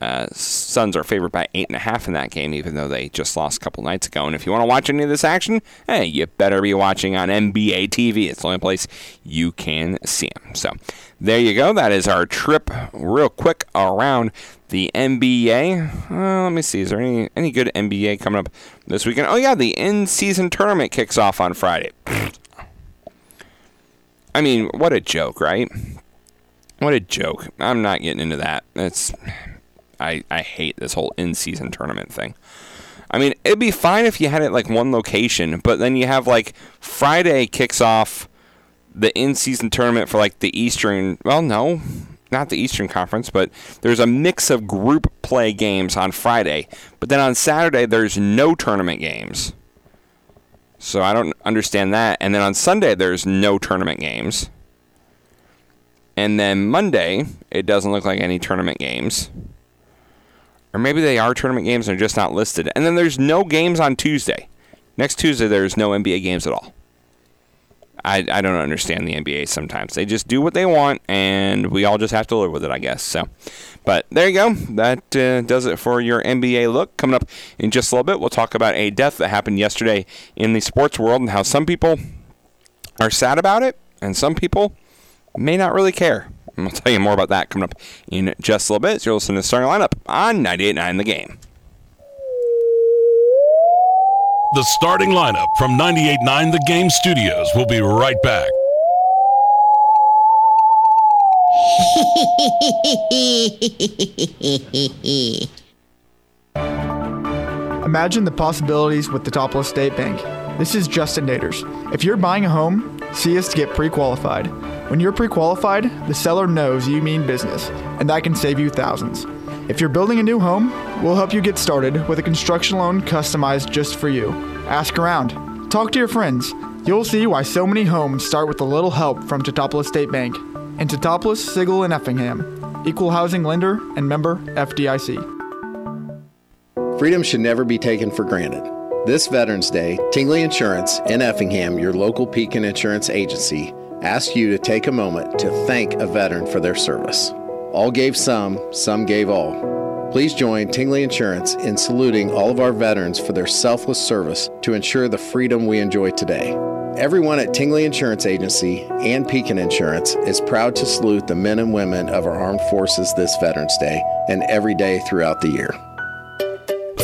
Uh, Suns are favored by eight and a half in that game, even though they just lost a couple nights ago. And if you want to watch any of this action, hey, you better be watching on NBA TV. It's the only place you can see them. So there you go. That is our trip, real quick around the NBA. Uh, let me see. Is there any any good NBA coming up this weekend? Oh yeah, the in-season tournament kicks off on Friday. I mean, what a joke, right? What a joke. I'm not getting into that. It's I I hate this whole in-season tournament thing. I mean, it'd be fine if you had it like one location, but then you have like Friday kicks off the in-season tournament for like the Eastern. Well, no, not the Eastern Conference, but there's a mix of group play games on Friday. But then on Saturday, there's no tournament games. So I don't understand that. And then on Sunday, there's no tournament games. And then Monday, it doesn't look like any tournament games. Or maybe they are tournament games and they're just not listed. And then there's no games on Tuesday. Next Tuesday, there's no NBA games at all. I, I don't understand the NBA sometimes. They just do what they want, and we all just have to live with it, I guess. So, but there you go. That uh, does it for your NBA look. Coming up in just a little bit, we'll talk about a death that happened yesterday in the sports world and how some people are sad about it, and some people may not really care. We'll tell you more about that coming up in just a little bit. So you're listening to starting lineup on 98.9 The Game. The starting lineup from 98.9 The Game Studios will be right back. Imagine the possibilities with the Teutopolis State Bank. This is Justin Daters. If you're buying a home, see us to get pre qualified. When you're pre qualified, the seller knows you mean business, and that can save you thousands. If you're building a new home, we'll help you get started with a construction loan customized just for you. Ask around. Talk to your friends. You'll see why so many homes start with a little help from Teutopolis State Bank. And Teutopolis, Sigel, and Effingham. Equal housing lender and member FDIC. Freedom should never be taken for granted. This Veterans Day, Tingley Insurance in Effingham, your local Pekin insurance agency, asks you to take a moment to thank a veteran for their service. All gave some, some gave all. Please join Tingley Insurance in saluting all of our veterans for their selfless service to ensure the freedom we enjoy today. Everyone at Tingley Insurance Agency and Pekin Insurance is proud to salute the men and women of our armed forces this Veterans Day and every day throughout the year.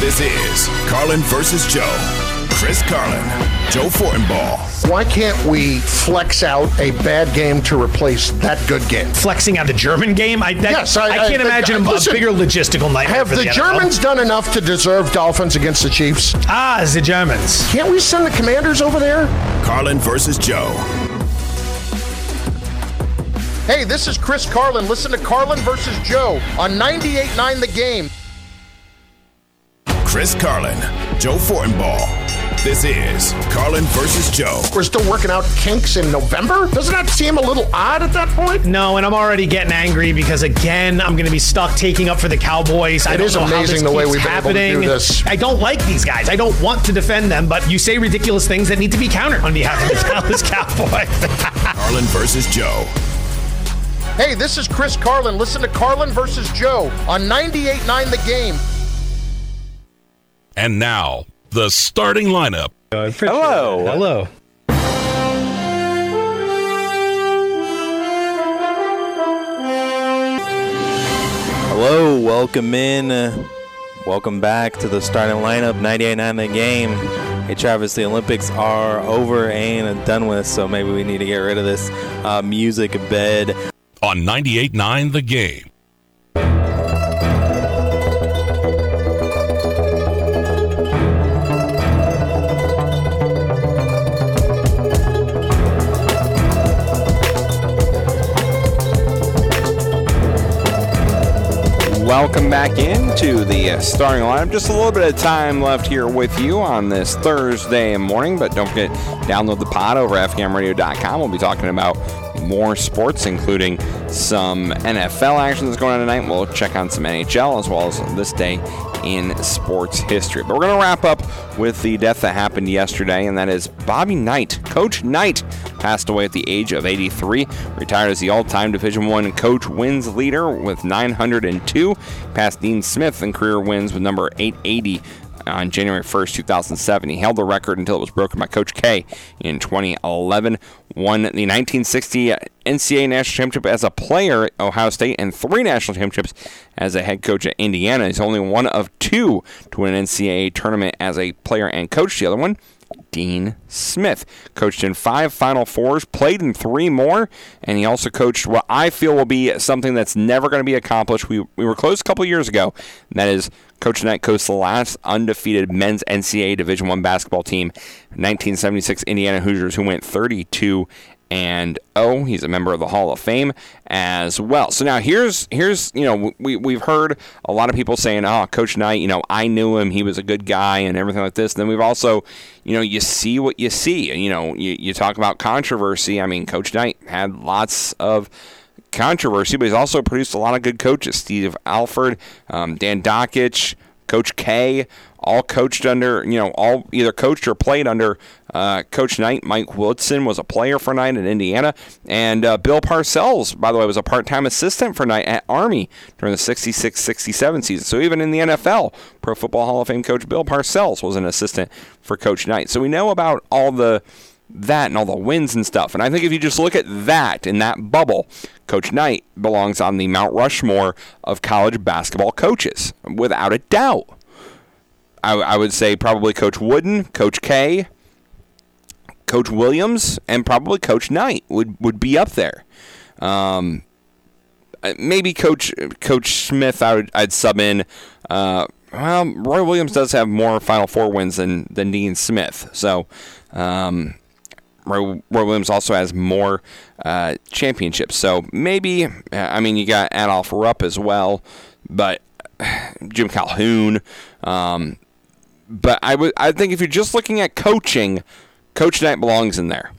This is Carlin versus Joe. Chris Carlin, Joe Fortenbaugh. Why can't we flex out a bad game to replace that good game? Flexing out the German game? I, that, yes, I, can't imagine a- listen, a bigger logistical nightmare. Have for the, NFL. Germans done enough to deserve Dolphins against the Chiefs? Ah, the Germans. Can't we send the Commanders over there? Carlin versus Joe. Hey, this is Chris Carlin. Listen to Carlin versus Joe on 98.9 The Game. Chris Carlin, Joe Fortenbaugh. This is Carlin versus Joe. We're still working out kinks in November? Doesn't that seem a little odd at that point? No, and I'm already getting angry because again, I'm going to be stuck taking up for the Cowboys. I It don't is know amazing the way we've been able to do happening. this. I don't like these guys. I don't want to defend them, but you say ridiculous things that need to be countered on behalf of the Dallas Cowboys. Carlin versus Joe. Hey, this is Chris Carlin. Listen to Carlin versus Joe on 98.9 The Game. And now, the starting lineup. Hello. Hello. Hello, welcome in. Uh, welcome back to the starting lineup, 98.9 the game. Hey, Travis, the Olympics are over and done with, so maybe we need to get rid of this uh, music bed. On 98.9 The Game. Welcome back into the uh, starting lineup. Just a little bit of time left here with you on this Thursday morning, but don't forget, download the pod over at. We'll be talking about more sports, including some NFL action that's going on tonight. We'll check on some NHL as well as this day in sports history. But we're going to wrap up with the death that happened yesterday, and that is Bobby Knight. Coach Knight passed away at the age of 83. Retired as the all-time Division One coach wins leader with 902. Passed Dean Smith in career wins with number 880 on January 1st, 2007. He held the record until it was broken by Coach K in 2011. Won the 1960 NCAA National Championship as a player at Ohio State and three national championships as a head coach at Indiana. He's only one of two to win an NCAA tournament as a player and coach. The other one, Dean Smith. Coached in five Final Fours, played in three more, and he also coached what I feel will be something that's never going to be accomplished. We, we were close a couple years ago, and that is Coach Knight coached the last undefeated men's NCAA Division One basketball team, 1976 Indiana Hoosiers, who went 32 and oh, he's a member of the Hall of Fame as well. So now here's here's you know we we've heard a lot of people saying, "Oh, Coach Knight, you know, I knew him, he was a good guy, and everything like this." And then we've also, you know, you see what you see. You know, you you talk about controversy. I mean, Coach Knight had lots of controversy, but he's also produced a lot of good coaches: Steve Alford, um, Dan Dakich. Coach K, all coached under, you know, all either coached or played under uh, Coach Knight. Mike Woodson was a player for Knight in Indiana. And uh, Bill Parcells, by the way, was a part time assistant for Knight at Army during the 66 67 season. So even in the NFL, Pro Football Hall of Fame coach Bill Parcells was an assistant for Coach Knight. So we know about all the that and all the wins and stuff. And I think if you just look at that in that bubble, Coach Knight belongs on the Mount Rushmore of college basketball coaches, without a doubt. I, I would say probably Coach Wooden, Coach K, Coach Williams, and probably Coach Knight would, would be up there. Um, maybe Coach Coach Smith, I would I'd sub in. Uh, well, Roy Williams does have more Final Four wins than than Dean Smith, so um, Roy, Roy, Williams also has more uh, championships. So maybe, I mean, you got Adolph Rupp as well, but Jim Calhoun. Um, but I would, I think if you're just looking at coaching, Coach Knight belongs in there.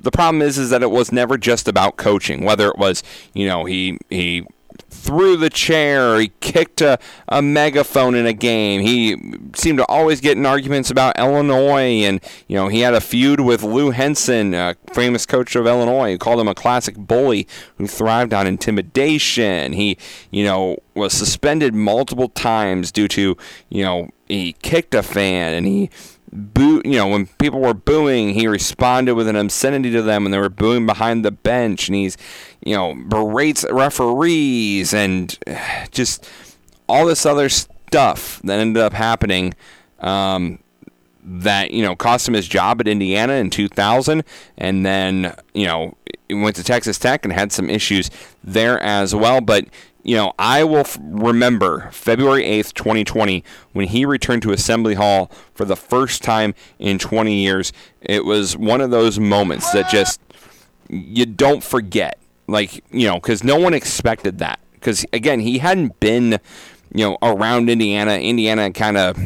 The problem is, is that it was never just about coaching. Whether it was, you know, he he threw the chair, he kicked a, a megaphone in a game. He seemed to always get in arguments about Illinois, and you know he had a feud with Lou Henson, a famous coach of Illinois, who called him a classic bully who thrived on intimidation. He, you know, was suspended multiple times due to you know he kicked a fan and he boo you know when people were booing he responded with an obscenity to them and they were booing behind the bench and he's you know berates referees and just all this other stuff that ended up happening um, that you know cost him his job at Indiana in 2000 and then you know went to Texas Tech and had some issues there as well but you know, I will f- remember February 8th, 2020, when he returned to Assembly Hall for the first time in 20 years. It was one of those moments that just, you don't forget. Like, you know, because no one expected that. Because, again, he hadn't been, you know, around Indiana. Indiana kind of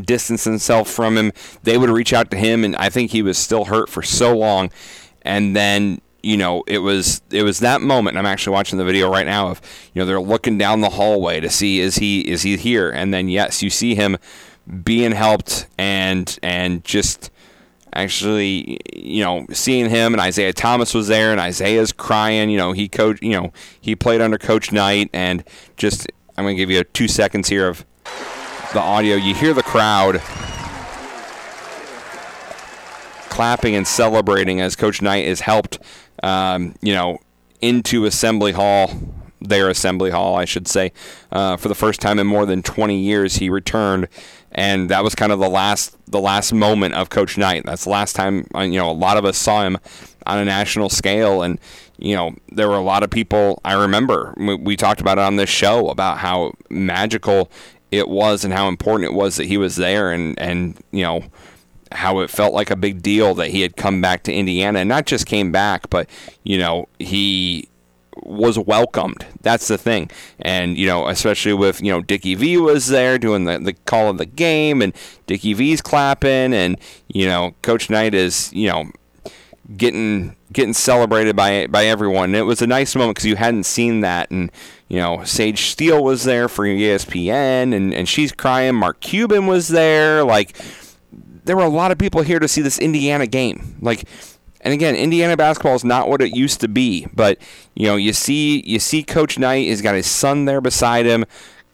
distanced himself from him. They would reach out to him, and I think he was still hurt for so long. And then you know, it was it was that moment. I'm actually watching the video right now of you know they're looking down the hallway to see is he is he here, and then yes, you see him being helped and and just actually you know seeing him and Isiah Thomas was there and Isiah's crying. You know he coach you know he played under Coach Knight and just I'm gonna give you two seconds here of the audio. You hear the crowd clapping and celebrating as Coach Knight is helped um, you know, into Assembly Hall, their Assembly Hall, I should say, uh, for the first time in more than 20 years. He returned, and that was kind of the last the last moment of Coach Knight. That's the last time uh, you know a lot of us saw him on a national scale, and you know there were a lot of people. I remember we, we talked about it on this show about how magical it was and how important it was that he was there, and and you know how it felt like a big deal that he had come back to Indiana and not just came back, but you know he was welcomed. That's the thing, and you know especially with you know Dickie V was there doing the, the call of the game, and Dickie V's clapping, and you know Coach Knight is you know getting getting celebrated by by everyone. And it was a nice moment because you hadn't seen that, and you know Sage Steele was there for ESPN, and and she's crying. Mark Cuban was there, like there were a lot of people here to see this Indiana game. Like, and again, Indiana basketball is not what it used to be. But you know, you see, you see, Coach Knight has got his son there beside him,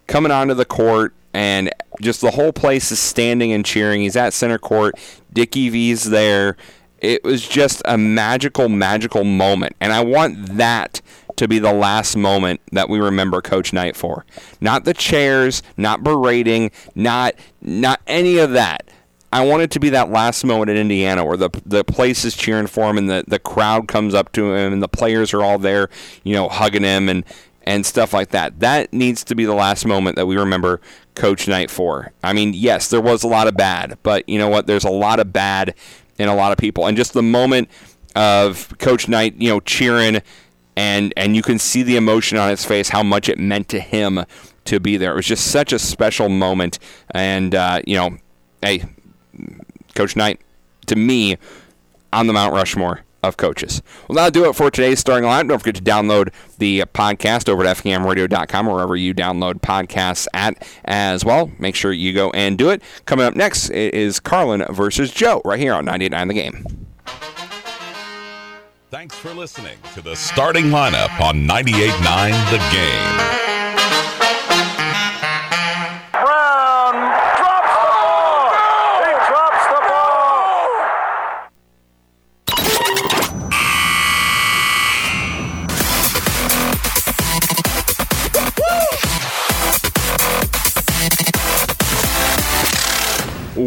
coming onto the court, and just the whole place is standing and cheering. He's at center court. Dickie V's there. It was just a magical, magical moment, and I want that to be the last moment that we remember Coach Knight for. Not the chairs, not berating, not not any of that. I want it to be that last moment in Indiana where the the place is cheering for him and the, the crowd comes up to him and the players are all there, you know, hugging him and and stuff like that. That needs to be the last moment that we remember Coach Knight for. I mean, yes, there was a lot of bad, but you know what? There's a lot of bad in a lot of people, and just the moment of Coach Knight, you know, cheering and and you can see the emotion on his face, how much it meant to him to be there. It was just such a special moment, and uh, you know, hey, Coach Knight, to me, on the Mount Rushmore of coaches. Well, that'll do it for today's starting line. Don't forget to download the podcast over at fkmradio.com or wherever you download podcasts at as well. Make sure you go and do it. Coming up next is Carlin versus Joe right here on 98.9 The Game. Thanks for listening to the starting lineup on 98.9 The Game.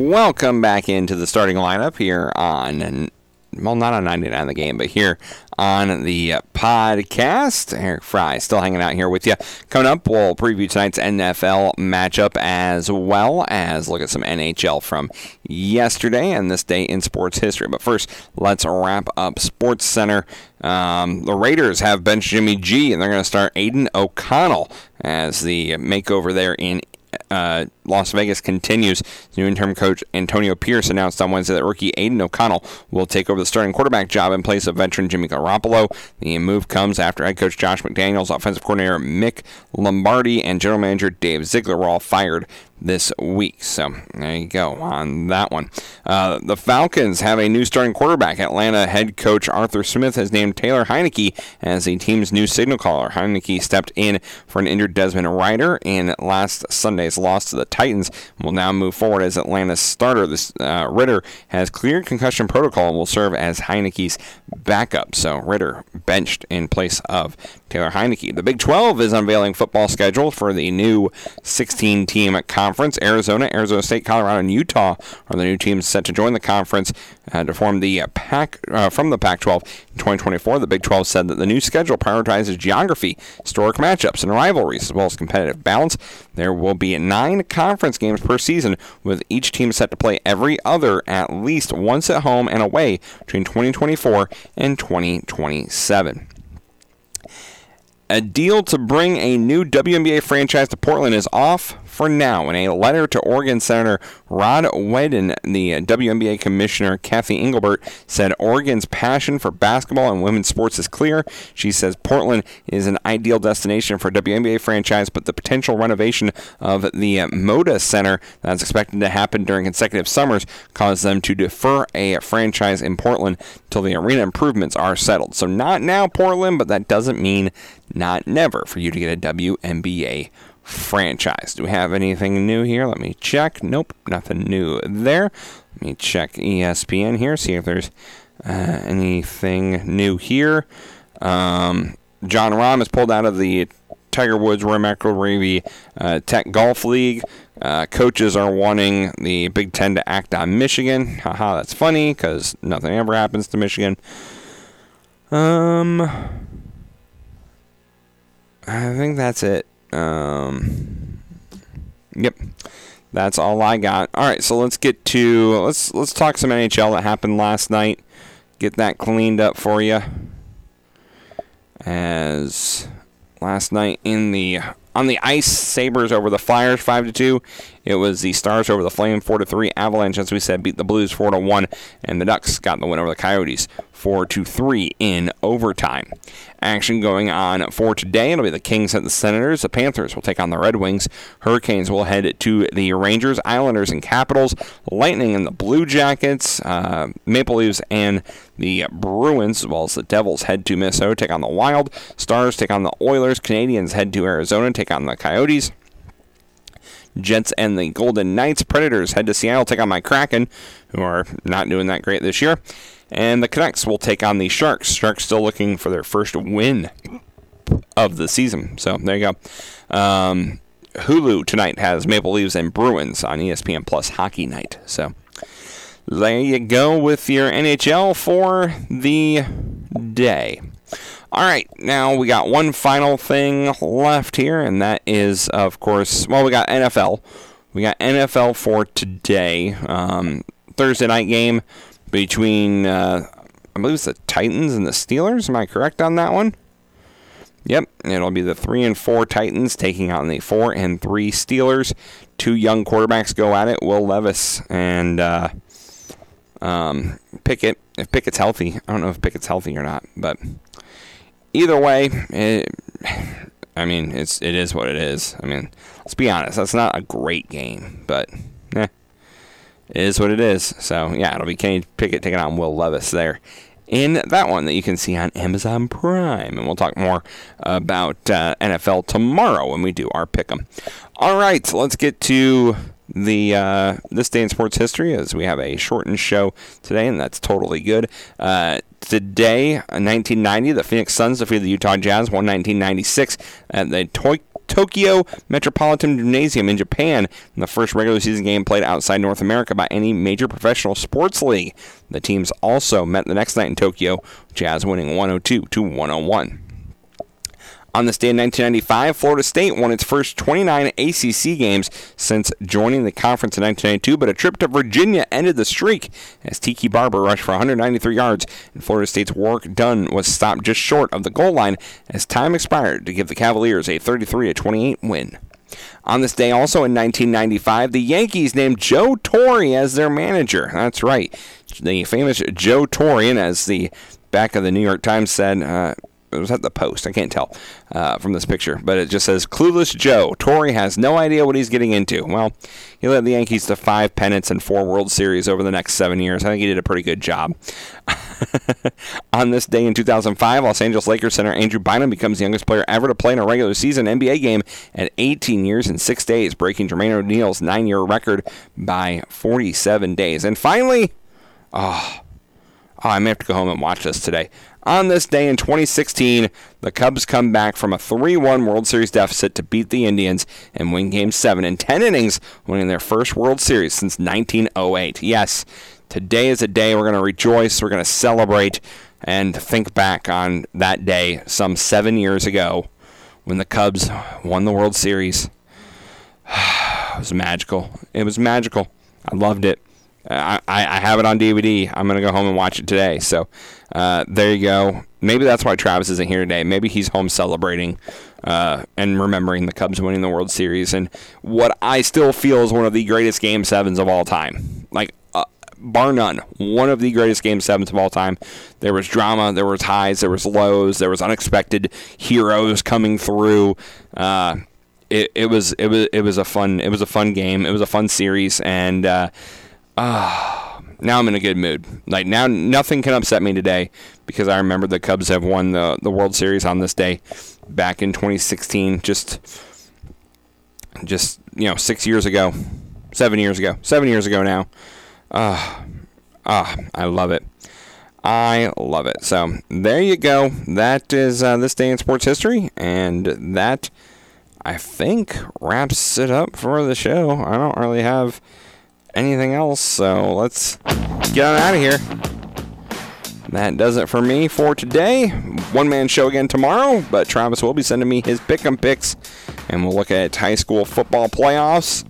Welcome back into the starting lineup here on, well, not on 99 the game, but here on the podcast. Eric Frye still hanging out here with you. Coming up, we'll preview tonight's NFL matchup as well as look at some NHL from yesterday and this day in sports history. But first, let's wrap up Sports Center. Um, the Raiders have benched Jimmy G, and they're going to start Aidan O'Connell as the makeover there in uh, Las Vegas continues. New interim coach Antonio Pierce announced on Wednesday that rookie Aidan O'Connell will take over the starting quarterback job in place of veteran Jimmy Garoppolo. The move comes after head coach Josh McDaniels, offensive coordinator Mick Lombardi, and general manager Dave Ziegler were all fired this week. So there you go on that one. Uh, the Falcons have a new starting quarterback. Atlanta head coach Arthur Smith has named Taylor Heinicke as the team's new signal caller. Heinicke stepped in for an injured Desmond Ridder in last Sunday's loss to the Titans. Will now move forward as Atlanta's starter. This uh, Ridder has cleared concussion protocol and will serve as Heinicke's backup. So Ridder benched in place of Taylor Heinicke. The Big 12 is unveiling football schedule for the new 16-team conference. Arizona, Arizona State, Colorado, and Utah are the new teams set to join the conference uh, to form the pack uh, from the Pac-12 in 2024. The Big 12 said that the new schedule prioritizes geography, historic matchups, and rivalries as well as competitive balance. There will be nine conference games per season, with each team set to play every other at least once at home and away between 2024 and 2027. A deal to bring a new WNBA franchise to Portland is off for now. In a letter to Oregon Senator Rod Whedon, the WNBA Commissioner Cathy Engelbert said Oregon's passion for basketball and women's sports is clear. She says Portland is an ideal destination for WNBA franchise, but the potential renovation of the Moda Center that's expected to happen during consecutive summers caused them to defer a franchise in Portland until the arena improvements are settled. So not now, Portland, but that doesn't mean not never for you to get a WNBA franchise. Do we have anything new here? Let me check. Nope, nothing new there. Let me check ESPN here, see if there's uh, anything new here. Um, Jon Rahm is pulled out of the Tiger Woods Rory McIlroy uh, Tech Golf League. Uh, coaches are wanting the Big Ten to act on Michigan. Haha, that's funny because nothing ever happens to Michigan. Um, I think that's it. Um, yep, that's all I got. All right, so let's get to let's let's talk some NHL that happened last night. Get that cleaned up for you. As last night in the on the ice, Sabres over the Flyers five to two. It was the Stars over the Flame four to three. Avalanche, as we said, beat the Blues four to one, and the Ducks got the win over the Coyotes four to three in overtime. Action going on for today. It'll be the Kings at the Senators. The Panthers will take on the Red Wings. Hurricanes will head to the Rangers, Islanders, and Capitals. Lightning and the Blue Jackets. Uh, Maple Leafs and the Bruins, as well as the Devils, head to Minnesota, take on the Wild. Stars take on the Oilers. Canadiens head to Arizona, take on the Coyotes. Jets and the Golden Knights. Predators head to Seattle, take on my Kraken, who are not doing that great this year. And the Canucks will take on the Sharks. Sharks still looking for their first win of the season. So there you go. Um, Hulu tonight has Maple Leafs and Bruins on ESPN Plus Hockey Night. So There you go with your NHL for the day. All right, now we got one final thing left here, and that is, of course, well, we got NFL. We got NFL for today. Um, Thursday night game between, uh, I believe it's the Titans and the Steelers. Am I correct on that one? Yep, it'll be the three and four Titans taking on the four and three Steelers. Two young quarterbacks go at it: Will Levis and uh, um, Pickett. If Pickett's healthy, I don't know if Pickett's healthy or not, but either way, it, I mean, it's it is what it is. I mean, let's be honest, that's not a great game, but eh, it is what it is. So yeah, it'll be Kenny Pickett taking on Will Levis there in that one that you can see on Amazon Prime. And we'll talk more about uh, NFL tomorrow when we do our pick 'em. All right, let's get to the uh, this day in sports history as we have a shortened show today, and that's totally good. Uh, today, 1990, the Phoenix Suns defeated the Utah Jazz 119-96 at the Toy- Tokyo Metropolitan Gymnasium in Japan in the first regular season game played outside North America by any major professional sports league. The teams also met the next night in Tokyo, Jazz winning 102 to 101. On this day in 1995, Florida State won its first 29 ACC games since joining the conference in 1992, but a trip to Virginia ended the streak as Tiki Barber rushed for 193 yards, and Florida State's Warrick Dunn was stopped just short of the goal line as time expired to give the Cavaliers a 33 28 win. On this day, also in 1995, the Yankees named Joe Torre as their manager. That's right, the famous Joe Torre, and as the back of the New York Times said, uh, it was at the post. I can't tell uh, from this picture, but it just says "Clueless Joe." Torre has no idea what he's getting into. Well, he led the Yankees to five pennants and four World Series over the next seven years. I think he did a pretty good job. On this day in 2005, Los Angeles Lakers center Andrew Bynum becomes the youngest player ever to play in a regular season NBA game at 18 years and six days, breaking Jermaine O'Neal's nine-year record by 47 days. And finally, oh, oh, I may have to go home and watch this today. On this day in 2016, the Cubs come back from a 3 1 World Series deficit to beat the Indians and win Game 7 in 10 innings, winning their first World Series since 1908. Yes, today is a day we're going to rejoice, we're going to celebrate, and think back on that day some seven years ago when the Cubs won the World Series. it was magical. It was magical. I loved it. I, I have it on DVD. I'm going to go home and watch it today. So uh, there you go. Maybe that's why Travis isn't here today. Maybe he's home celebrating uh, and remembering the Cubs winning the World Series and what I still feel is one of the greatest Game Sevens of all time. Like uh, bar none, one of the greatest Game Sevens of all time. There was drama, there was highs, there was lows, there was unexpected heroes coming through. Uh, it, it was it was it was a fun it was a fun game. It was a fun series and. Uh, Ah, now I'm in a good mood. Like now, nothing can upset me today because I remember the Cubs have won the the World Series on this day back in 2016. Just, just you know, six years ago, seven years ago, seven years ago now. Ah, ah, I love it. I love it. So there you go. That is uh, this day in sports history, and that I think wraps it up for the show. I don't really have anything else, so let's get on out of here. That does it for me for today. One man show again tomorrow, but Travis will be sending me his pick 'em picks, and we'll look at high school football playoffs,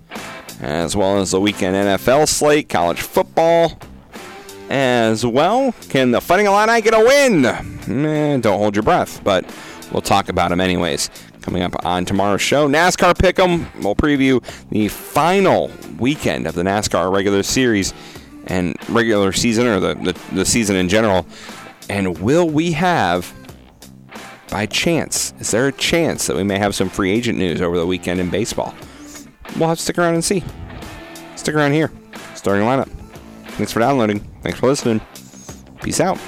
as well as the weekend NFL slate, college football, as well. Can the Fighting Illini get a win? Eh, don't hold your breath, but we'll talk about them anyways. Coming up on tomorrow's show, NASCAR Pick'em. We'll preview the final weekend of the NASCAR regular series and regular season, or the, the, the season in general. And will we have, by chance, is there a chance that we may have some free agent news over the weekend in baseball? We'll have to stick around and see. Stick around here. Starting lineup. Thanks for downloading. Thanks for listening. Peace out.